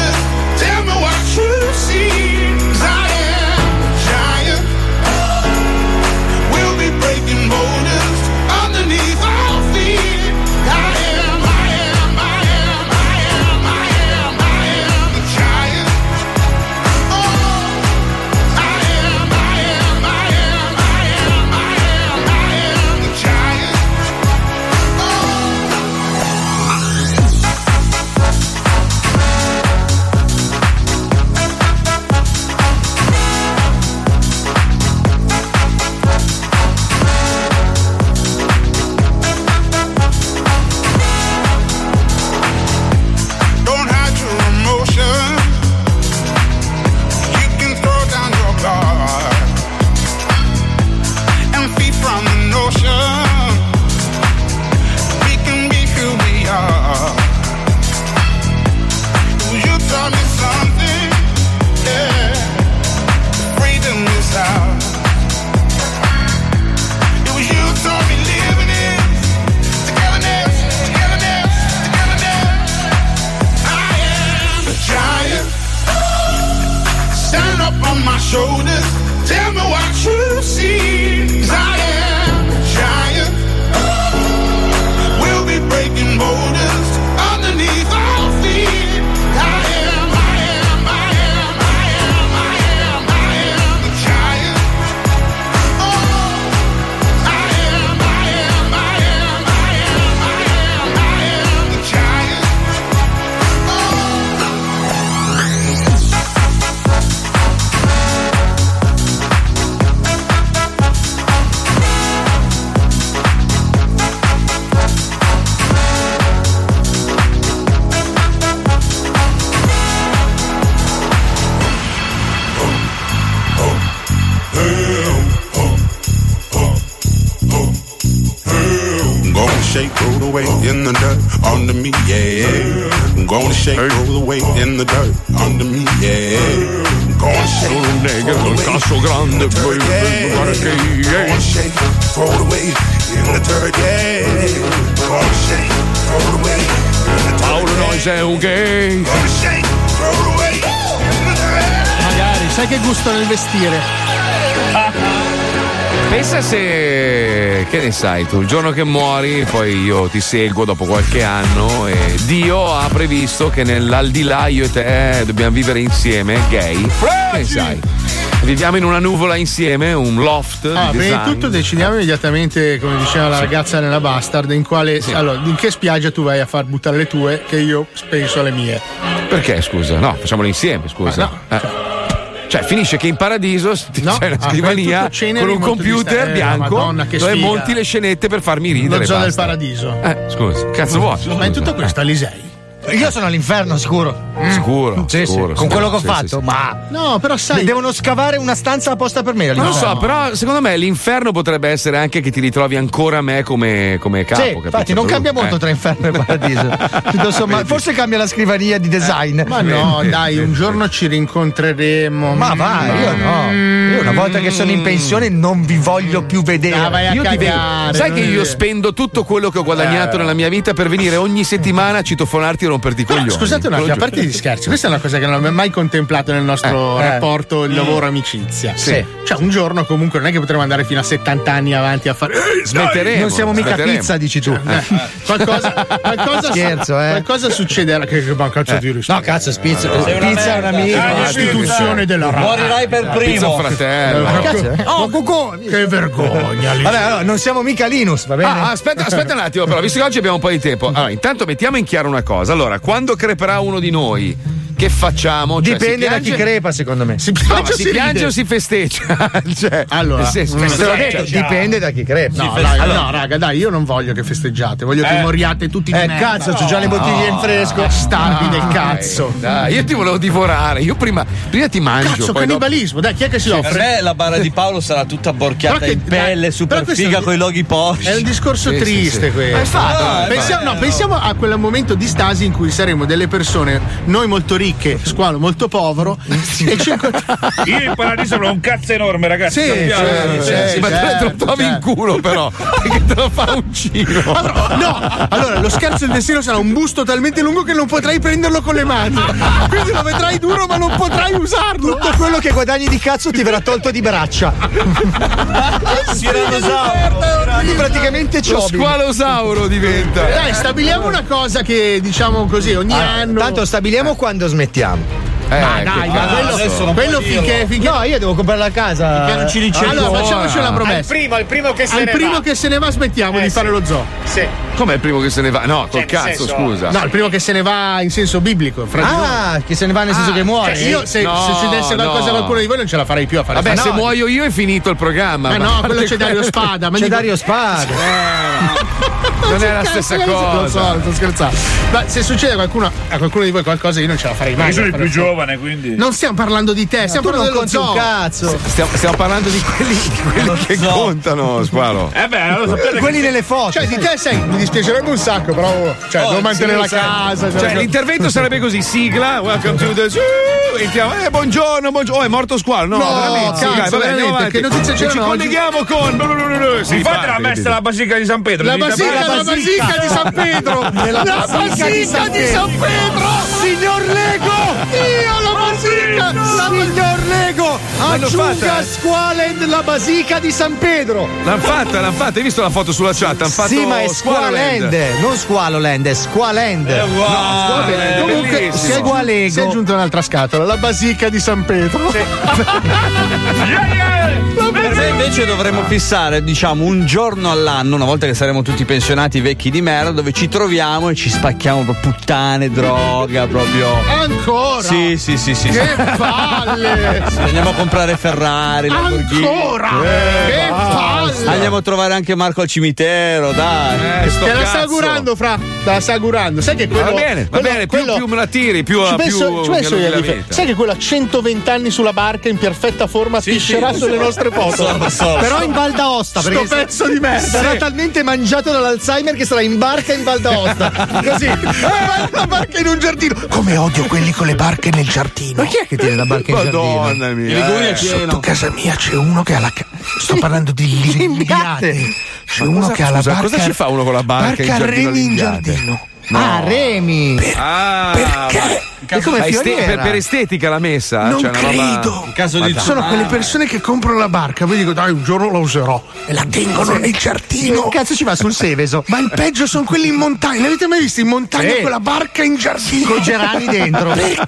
sai tu, il giorno che muori, poi io ti seguo dopo qualche anno e Dio ha previsto che nell'aldilà io e te dobbiamo vivere insieme, gay. Che sai? Viviamo in una nuvola insieme, un loft Ah, di prima di tutto decidiamo immediatamente, come diceva la ragazza nella Bastard, in quale. Allora, in che spiaggia tu vai a far buttare le tue, che io penso alle mie. Perché scusa? No, facciamolo insieme, scusa. Eh. Cioè, finisce che in paradiso No, c'è una ah, scrivania con un computer eh, bianco Madonna, dove sfiga. monti le scenette per farmi ridere. Lo zoo del paradiso. Eh, scusa, cazzo vuoi? Ma in tutto questo, Alisei. Io sono all'inferno, sicuro. Sicuro, Sì, sì, sicuro, Con quello che ho sì, fatto, sì, sì. ma. No, però sai. Devono scavare una stanza apposta per me. Non lo so, però secondo me l'inferno potrebbe essere anche che ti ritrovi ancora me come, come capo. Sì, capito? infatti non cambia molto eh. tra inferno e paradiso. Tutto sommato, forse cambia la scrivania di design. Ma no, dai, un giorno ci rincontreremo. Ma vai, io no. Io una volta che sono in pensione non vi voglio più vedere. Ah, vai a Io ti vedo. cagare. Sai che io spendo tutto quello che ho guadagnato Eh. nella mia vita per venire ogni settimana a citofonarti e romperti i coglioni. scusate un attimo, a parte gli scherzi, questa è una cosa che non abbiamo mai contemplato nel nostro Eh, eh. rapporto il lavoro-amicizia. Sì. Cioè, un giorno comunque non è che potremo andare fino a 70 anni avanti a fare. "Ehi, dai!" Smetteremo, non siamo mica smetteremo. pizza, dici tu. Eh, qualcosa, qualcosa, Scherzo, eh. qualcosa succederà. Che, che ma cazzo di rispetto. No, cazzo, spizza. Una pizza è un amico. Ah, l'istituzione della radio. Morirai per primo. Pizza fratello. Eh? Oh, Cucù, che vergogna. Vabbè, allora, non siamo mica Linus, va bene? Ah, aspetta, aspetta un attimo, però, visto che oggi abbiamo un po' di tempo. Allora, intanto mettiamo in chiaro una cosa. Allora, quando creperà uno di noi, che facciamo? Cioè, Dipende da chi crepa, secondo me. Si No, piange ma o si si piange o si festeggia? cioè, Allora, senso, Te l'ho detto, dipende da chi crepa. No, dai, no, raga, dai, io non voglio che festeggiate, voglio che moriate tutti di Eh, merda. cazzo, c'ho già le bottiglie in fresco. Bastardi del dai, cazzo. Dai, io ti volevo divorare. Io prima, prima ti mangio. Cazzo, poi dopo- cannibalismo, dai, chi è che si Per offre? me la barra di Paolo sarà tutta borchiata che- in pelle, super figa con i loghi Porsche. È un discorso triste questo. No, no, pensiamo a quel momento di stasi in cui saremo delle persone, noi molto ricche, squalo molto povero, e ci incontriamo. Io in paradiso avrò un cazzo enorme, ragazzi. Sì, sappiamo. sì, Sì, ma te certo, lo trovi in certo. culo, però. Perché te lo fa un cino. No, allora lo scherzo del destino sarà un busto talmente lungo che non potrai prenderlo con le mani. Quindi lo vedrai duro, ma non potrai usarlo. Tutto quello che guadagni di cazzo ti verrà tolto di braccia. Quindi praticamente Lo ciobi. squalosauro diventa. Dai, stabiliamo una cosa che diciamo così ogni anno. Tanto stabiliamo quando smettiamo smettiamo. Eh, Ma che dai, ma quello, adesso non quello finché, finché No, io devo comprare la casa. che non ci dice allora ancora. facciamoci una promessa. primo, al primo che se Al ne primo va. che se ne va smettiamo Eh, di sì. fare lo zoo. Sì. Com'è il primo che se ne va? No, col nel cazzo, senso- scusa. No, il primo che se ne va in senso biblico. Ah, che se ne va nel senso Ah, che muore. cioè, io se, No, se succedesse qualcosa no. a qualcuno di voi non ce la farei più a fare Vabbè, se no. muoio io è finito il programma. Ah ma no, quello c'è Dario Spada. ma C'è Dario Spada. Non è la stessa cosa. Lo so, sto scherzando. Ma se succede a qualcuno, a qualcuno di voi qualcosa, io non ce la farei mai. Io sono il più sto- giovane, quindi. Non stiamo parlando di te, stiamo parlando dello zoo. cazzo. Stiamo, stiamo parlando di quelli, di quelli che so. contano, squalo. Eh beh, allora sapete Quelli nelle foto. Cioè, di te sei, mi dispiacerebbe un sacco, però. Cioè, Oh, devo mantenere sì, la sai. casa. Cioè, l'intervento sarebbe così: sigla, welcome to the zoo. Entriamo, eh, buongiorno, buongiorno. Oh, è morto squalo. No, No, veramente. cazzo, Sì, dai, vabbè, veramente, che notizie c'erano Ci colleghiamo con. Fate la messa alla Basilica di San Pedro. La basilica, la basilica di San Pedro! La San di San Pedro! Signor Lego! Dio, la basilica basica! La Signor Lego, aggiunga eh? Squalend la basica di San Pedro. L'hanno fatta, l'hanno fatta. Hai visto la foto sulla chat? Hanno fatto Sì, ma è. Squalend, non Squaloland, è Squalend. Eh, wow, bene, è comunque si è, bellissimo. aggiunto, si è aggiunta un'altra scatola, la basica di San Pedro. Per me invece dovremmo fissare, diciamo, un giorno all'anno, una volta che saremo tutti pensionati vecchi di merda, dove ci troviamo e ci spacchiamo proprio puttane, droga, proprio. Ancora? Sì, sì, sì, sì. Che sì. palle! Sì, Andiamo a comprare Ferrari, Lamborghini. Ancora? Eh, Che palle! Andiamo a trovare anche Marco al cimitero, dai. Eh, sto Te la sta augurando, fra. Te la sta augurando. Sai che quello. Va bene, va quello- bene, più, quello- più me la tiri, più, Ci più penso, ci mi penso io. Sai che quello a 120 anni sulla barca in perfetta forma piscerà sì. sulle nostre foto. Lo so. Però in Val d'Aosta, Sto perché pezzo di merda. sarà talmente mangiato dall'Alzheimer che sarà in barca in Val d'Aosta. Così. Eh, la barca in un giardino. Come odio quelli con le barche nel giardino. Ma chi è che tiene la barca in giardino? Madonna mia. eh. Sotto casa mia c'è uno che ha la. ca- Sto parlando di limbiate. C'è Ma uno cosa- che ha la scusa, barca. cosa ci fa uno con la barca in Barca giardino remi in limbiate? Giardino. Ah, Remi. Ah, Perché? E come ma est- fioriera? per, per estetica l'ha messa? Non Cioè, una roba- credo. Caso dai. Sono quelle persone che comprano la barca, poi dico dai un giorno la userò e la tengono nel giardino. Che cazzo ci va sul Seveso? Ma il peggio sono quelli in montagna. L'avete mai visto in montagna Sì. con la barca in giardino? Con gerani dentro. Perché?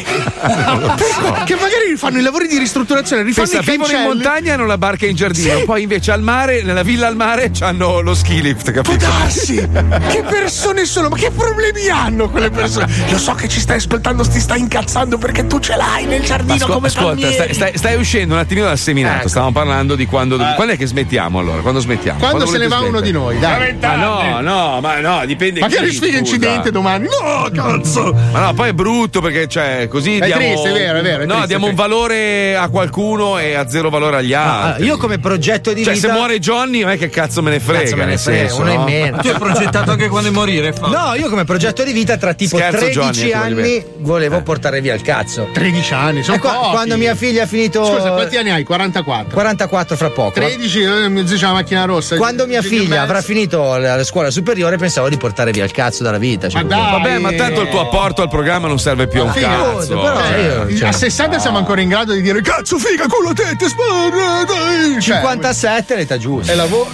Perché? Che magari fanno i lavori di ristrutturazione, rifanno Pensa, i vivono in cancelli. montagna e hanno la barca in giardino, Sì. poi invece al mare, nella villa al mare, hanno lo ski lift, Può capito? darsi! che persone sono? Ma che problemi hanno quelle persone? Lo so che ci stai ascoltando, ti stai incazzando perché tu ce l'hai nel Ma giardino ascol- come ascolta, stai, stai- stai uscendo un attimino dal seminato. Ecco. Stavamo parlando di quando. Quando è che smettiamo allora? Quando smettiamo? Quando se ne va uno smettere? di noi, dai. Ma no, no, ma no, dipende. Magari chi, sfiga scusa. incidente domani. No, cazzo! Ma no, poi è brutto perché, cioè, così È diamo. triste, è vero, è vero, è no, triste, diamo un valore a qualcuno e a zero valore agli Ah, altri. io come progetto di cioè, vita. se muore Johnny, non è che cazzo me ne frega. Cazzo me ne frega, senso, uno in no? meno. Tu hai progettato anche quando morire, fa. No, io come progetto di vita tra tipo Scherzo, 13 Johnny, eh, anni volevo portare via il cazzo. 13 anni, sono E qua- pochi. quando mia figlia ha finito Scusa, quanti anni hai? 44. 44 fra poco. 13, eh, c'ha la macchina rossa. Quando mia figlia avrà finito la la scuola superiore pensavo di portare via il cazzo dalla vita. cioè, Ma dai, Vabbè, ma tanto il tuo apporto al programma non serve più a un cazzo. però Cioè, io- cioè, a 60 siamo ancora in grado di dire cazzo figa culo tette sparra dai Cioè, 57 è l'età giusta. è lavoro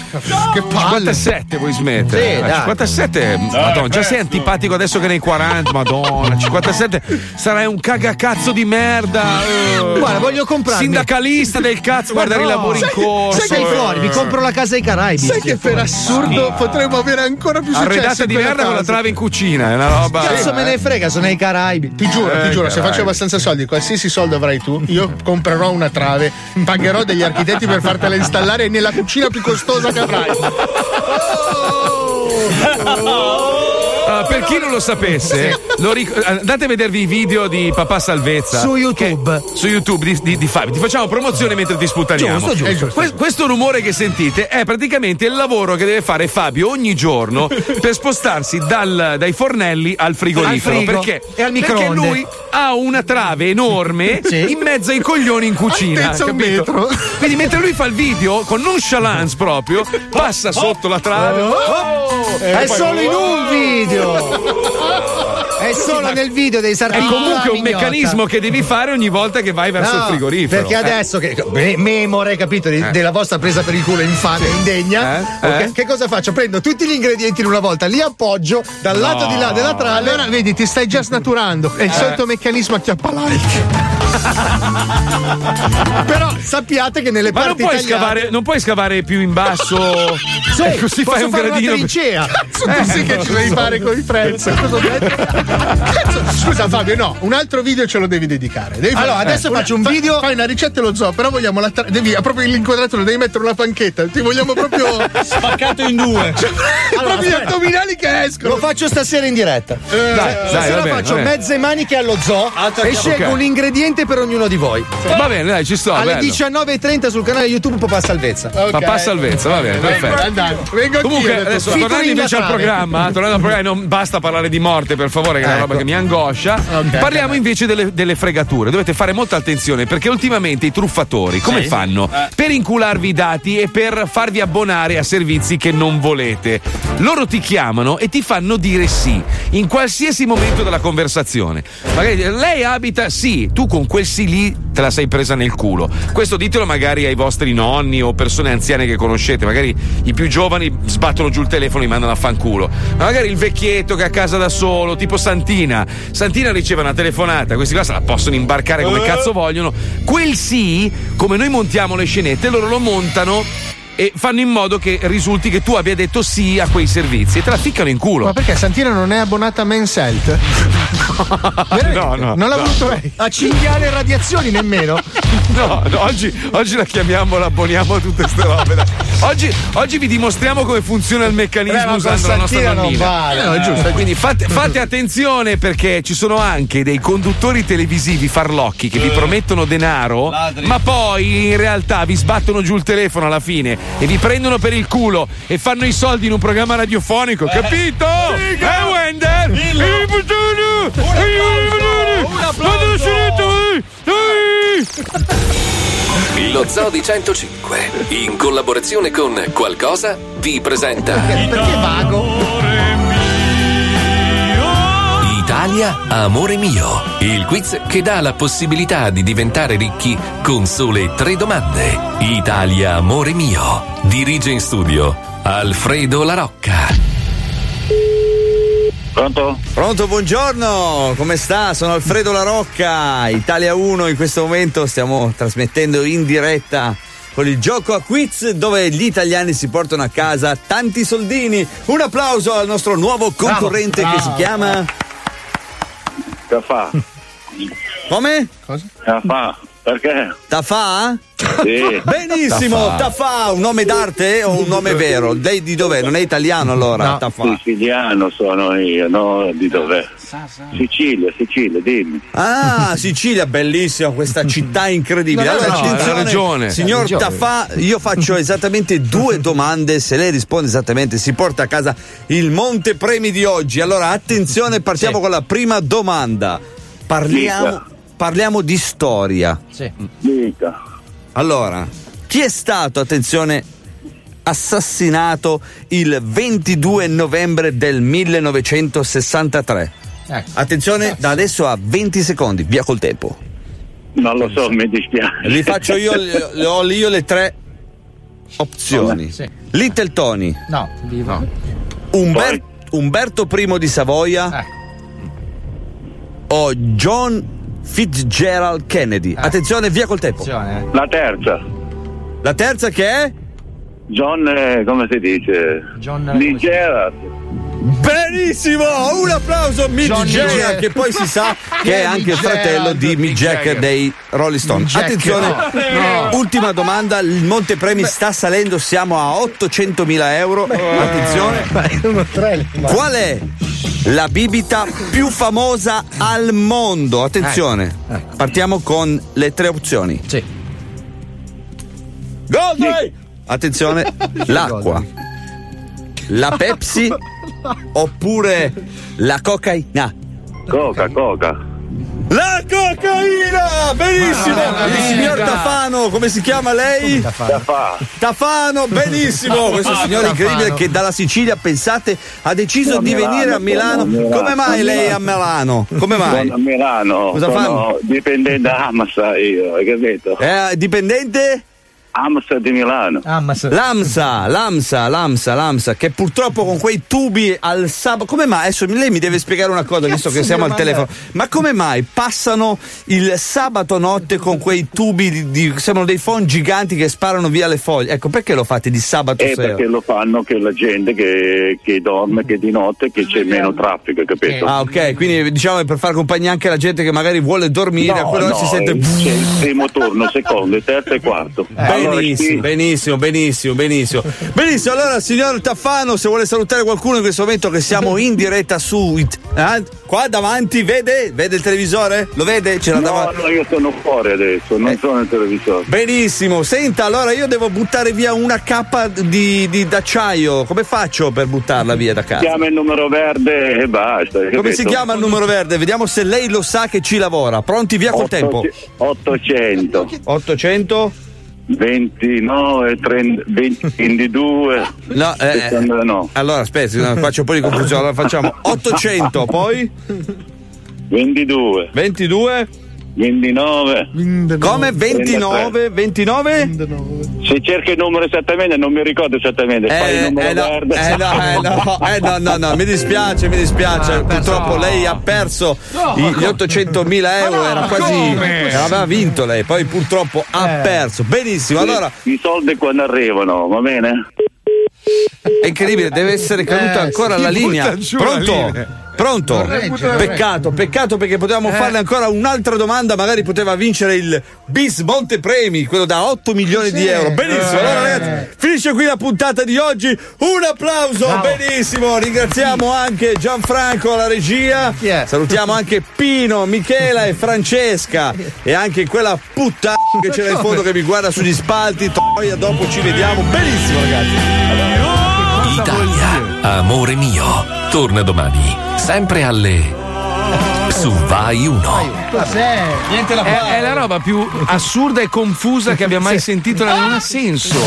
che palle 57 vuoi smettere? Sì, Eh, dai. 57, madonna, già sei antipatico adesso che nei 40, madonna, 57 sarai un cagacazzo di merda. eh. Guarda, voglio comprarmi. Sindacalista del cazzo, guardare i no, lavori in sai che- corso. Sai che eh. fuori, mi compro la casa ai Caraibi. sai che per assurdo potremmo avere ancora più successo Arredata in di merda con la trave in cucina, è una roba. Cazzo me ne frega, sono ai Caraibi. Ti giuro, Eh, ti giuro, se faccio abbastanza soldi, qualsiasi soldo avrai tu, io comprerò una trave, pagherò degli architetti per fartela installare nella cucina più costosa che avrai. Ah, per chi non lo sapesse, lo ric- andate a vedervi i video di Papà Salvezza Su YouTube. che- su YouTube di, di- di Fabio. Ti facciamo promozione mentre ti sputtaniamo. Giusto, giusto. Giusto. Que- questo rumore che sentite è praticamente il lavoro che deve fare Fabio ogni giorno per spostarsi dal- dai fornelli al frigorifero. Al perché? e al perché microonde. lui ha una trave enorme Sì. in mezzo ai coglioni in cucina. Altezza un metro. Quindi mentre lui fa il video con nonchalance proprio, passa sotto la trave. Oh! È E poi- solo in un video. È solo nel video dei È sartini. comunque un meccanismo che devi fare ogni volta che vai verso No, il frigorifero. Perché Eh. adesso che me- memore, capito, di- della vostra presa per il culo infame e indegna, Eh? ok? Eh? che cosa faccio? Prendo tutti gli ingredienti in una volta, li appoggio dal lato di là della trave. Allora, vedi, ti stai già snaturando. È il solito meccanismo a chiappa like. Però sappiate che nelle Ma non parti puoi, italiane- scavare, non puoi scavare più in basso. Sì, e così posso fai un fare gradino. una trincea. Cazzo, tu sì che ci devi fare con i prezzi. Cosa ho detto? Cazzo, scusa Fabio, no, un altro video ce lo devi dedicare. Devi Allora, fare- adesso una- faccio un fa- video- Fai una ricetta e lo zoo, però vogliamo la tra- devi proprio l'inquadratura, devi mettere una panchetta. Ti vogliamo proprio. Spaccato in due. Allora, proprio gli addominali che escono. Lo faccio stasera in diretta. Eh, Dai, dai, Stasera va bene, faccio mezze maniche allo zoo Altro e scelgo ok. un ingrediente per ognuno di voi. Va bene, dai, ci sto. Alle bello. 19.30 sul canale YouTube Papà Salvezza. ok. Papà salvezza, va bene, perfetto. Andate, vengo Comunque, detto, adesso Fito tornando in invece al programma, tornando al programma, non basta parlare di morte, per favore, che è una Ecco. roba che mi angoscia. Ok. Parliamo invece delle, delle fregature. Dovete fare molta attenzione perché ultimamente i truffatori come fanno? Per incularvi i dati e per farvi abbonare a servizi che non volete. Loro ti chiamano e ti fanno dire sì. in qualsiasi momento della conversazione. Magari lei abita, sì, tu con quel sì lì te la sei presa nel culo. Questo ditelo magari ai vostri nonni o persone anziane che conoscete, magari i più giovani sbattono giù il telefono e mandano a fanculo. Ma magari il vecchietto che è a casa da solo, tipo Santina. Santina riceve una telefonata, questi qua se la possono imbarcare come cazzo vogliono. Quel sì, come noi montiamo le scenette, loro lo montano e fanno in modo che risulti che tu abbia detto sì a quei servizi e te la ficcano in culo. Ma perché Santina non è abbonata a Men's Health? no, no. Non l'ha no. voluto lei. A cinghiale radiazioni nemmeno. No, no, oggi, oggi la chiamiamo, la abboniamo a tutte queste robe. Oggi, oggi vi dimostriamo come funziona il meccanismo Eh, con usando la nostra Santina non nonnina. vale. Eh, no, è giusto. Quindi fate, fate attenzione perché ci sono anche dei conduttori televisivi farlocchi che vi promettono denaro, ma poi in realtà vi sbattono giù il telefono alla fine e vi prendono per il culo e fanno i soldi in un programma radiofonico, capito? Eh, Wender! Eh, puttana! Eh, scenetta, eh! Eh! Lo Zoo di 105, in collaborazione con Qualcosa, vi presenta Perché vago? Italia Amore Mio, il quiz che dà la possibilità di diventare ricchi con sole tre domande. Italia Amore Mio, dirige in studio Alfredo La Rocca. Pronto? Pronto, buongiorno, come sta? Sono Alfredo La Rocca, Italia 1 in questo momento stiamo trasmettendo in diretta con il gioco a quiz dove gli italiani si portano a casa tanti soldini. Un applauso al nostro nuovo concorrente Bravo, che si bravo. chiama Tafà. Come? Tafà. Perché? Tafà? Sì. Benissimo, Tafà. Tafà, un nome d'arte o un nome vero? Lei di dov'è? Non è italiano allora? Tafà. Siciliano sono io, no? Di dov'è? Sicilia, Sicilia, dimmi. Ah, Sicilia, bellissima questa città incredibile. No, no, Allora, no, attenzione, ha ragione. signor ragione. Tafà, io faccio esattamente due domande. Se lei risponde esattamente, si porta a casa il montepremi di oggi. Allora, attenzione, partiamo con la prima domanda. Parliamo, Dica. Parliamo di storia. Dica. Allora, chi è stato, attenzione, assassinato il 22 novembre del 1963? Attenzione, da adesso a 20 secondi, via col tempo. Non lo so, mi dispiace. Li faccio io, le, ho io le tre opzioni. Sì. Little Tony, No, vivo. Umber- Umberto I di Savoia o John Fitzgerald Kennedy. Attenzione, via col tempo. La terza. La terza che è? John, eh, come si dice? John Lee Gerard. Benissimo! Un applauso Mick Jagger, che poi si sa che è anche il fratello di Mick Jagger dei Rolling Stone. Mick Jagger. Attenzione, No. ultima domanda, il montepremi sta salendo, siamo a 800.000 euro. Attenzione. Qual è la bibita più famosa al mondo? Attenzione, partiamo con le tre opzioni. Sì. Goldway! Attenzione, l'acqua, la Pepsi oppure la cocaina? Coca, coca. La cocaina! Benissimo! Ah, Il signor. Tafano, come si chiama lei? Tafà. Tafano, benissimo! Questo signore incredibile che dalla Sicilia, pensate, ha deciso di Milano, venire a Milano. Milano, Come mai lei è a Milano? Come mai? Sono a Milano. Cosa sono fanno? dipendente da Amasa io, hai capito? È dipendente? Amsa di Milano. L'AMSA, l'AMSA, l'AMSA, l'AMSA, che purtroppo con quei tubi al sabato. Come mai? Adesso lei mi deve spiegare una cosa, visto che siamo al telefono. Ma come mai passano il sabato notte con quei tubi di, di- sembrano dei phon giganti che sparano via le foglie? Ecco, perché lo fate di sabato Eh, sera? perché lo fanno che la gente che, che dorme, che di notte, che c'è meno traffico, capito? Ah, ok, quindi diciamo per far compagnia anche alla gente che magari vuole dormire, a No, quell'ora no, si sente. eh, c'è il primo turno, secondo, terzo e quarto. Allora, Benissimo, benissimo, benissimo, benissimo. Benissimo, allora signor Taffano, se vuole salutare qualcuno in questo momento che siamo in diretta su it- eh, qua davanti, vede? Vede il televisore? Lo vede? Ce l'ha No, davanti. no, io sono fuori adesso, non sono nel televisore. Benissimo, senta, allora io devo buttare via una cappa di, di- d'acciaio. Come faccio per buttarla via da casa? Chiama il numero verde e basta. Come si capito? chiama il numero verde? Vediamo se lei lo sa che ci lavora. Pronti via col tempo. 800. 800? 29, 30, 20, 22. No, eh, eh, no. Allora, aspetta, faccio un po' di confusione. Allora facciamo 800, poi 22. 22. 29. Come 29? 29? Se cerca il numero esattamente, non mi ricordo esattamente. Fai il Eh, numero eh, no, verde. eh, no, eh, no, eh, no, no, no, mi dispiace, mi dispiace. Purtroppo lei ha perso i- gli 800.000 euro, era quasi. come? aveva vinto lei, poi purtroppo ha perso. Benissimo, allora. I soldi quando arrivano, va bene? È incredibile, deve essere caduta Eh, ancora la linea. giù la Pronto? linea. Pronto? Peccato, peccato perché potevamo Eh. farle ancora un'altra domanda, magari poteva vincere il Bis Monte Premi, quello da 8 milioni di Sì. euro. Benissimo, Eh. allora ragazzi, finisce qui la puntata di oggi. Un applauso, benissimo. Ringraziamo anche Gianfranco alla regia. Salutiamo anche Pino, Michela e Francesca e anche quella puttana che c'era in fondo che mi guarda sugli spalti. Toia, dopo ci vediamo. Benissimo, ragazzi. Italia, amore mio. Torna domani, sempre alle. su Vai 1. Cos'è? Niente da È, è la roba più assurda e confusa che abbia mai sentito. Non ha senso.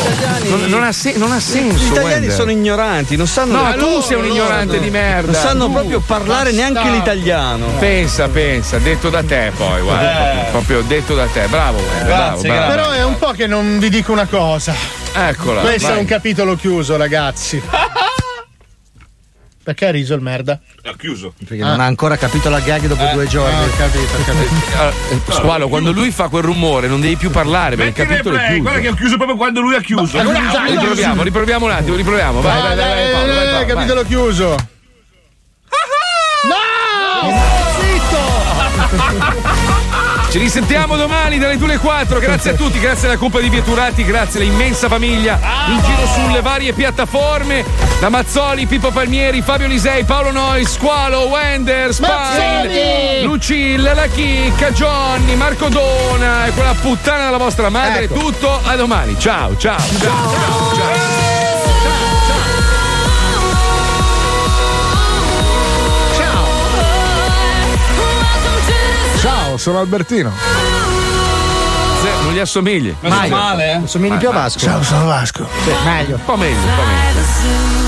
Non, non ha, se- non ha senso. Gli italiani Wender. sono ignoranti, non sanno. No, tu loro, sei un loro, ignorante no. di merda. Non sanno Tu. proprio parlare neanche l'italiano. Pensa, pensa, detto da te poi, guarda. Eh. Proprio detto da te. Bravo, Wender, bravo, bravo. Però è un po' che non vi dico una cosa. Eccola. Questo vai. è un capitolo chiuso, ragazzi. Perché ha riso il merda? Ha chiuso. Perché non ha ancora capito la gag dopo due giorni. Ah, ho capito, ho capito. Allora, eh, Squalo, quando lui fa quel rumore non devi più parlare perché il capitolo è chiuso. guarda che ho chiuso proprio quando lui ha chiuso. Ma- allora, riproviamo, riproviamo un attimo, riproviamo. Vai, vai, vai, vai, Paolo, vai, Paolo, vai. capitolo chiuso. No! Zitto! Ci risentiamo domani dalle 2 alle 4. Grazie a tutti, grazie alla Coppa di Vieturati, grazie all'immensa famiglia in giro sulle varie piattaforme. Da Mazzoli, Pippo Palmieri, Fabio Lisei, Paolo Noi, Squalo, Wender, Spine! Lucilla, La Chicca, Johnny, Marco Dona e quella puttana della vostra madre. Ecco. Tutto a domani. Ciao, ciao, ciao, ciao. ciao. Ciao, sono Albertino. Se- Non gli assomigli. Mai. Male, eh? Somigli più a Vasco. Ciao, sono Vasco. Meglio. Un po' meglio, un po' meglio.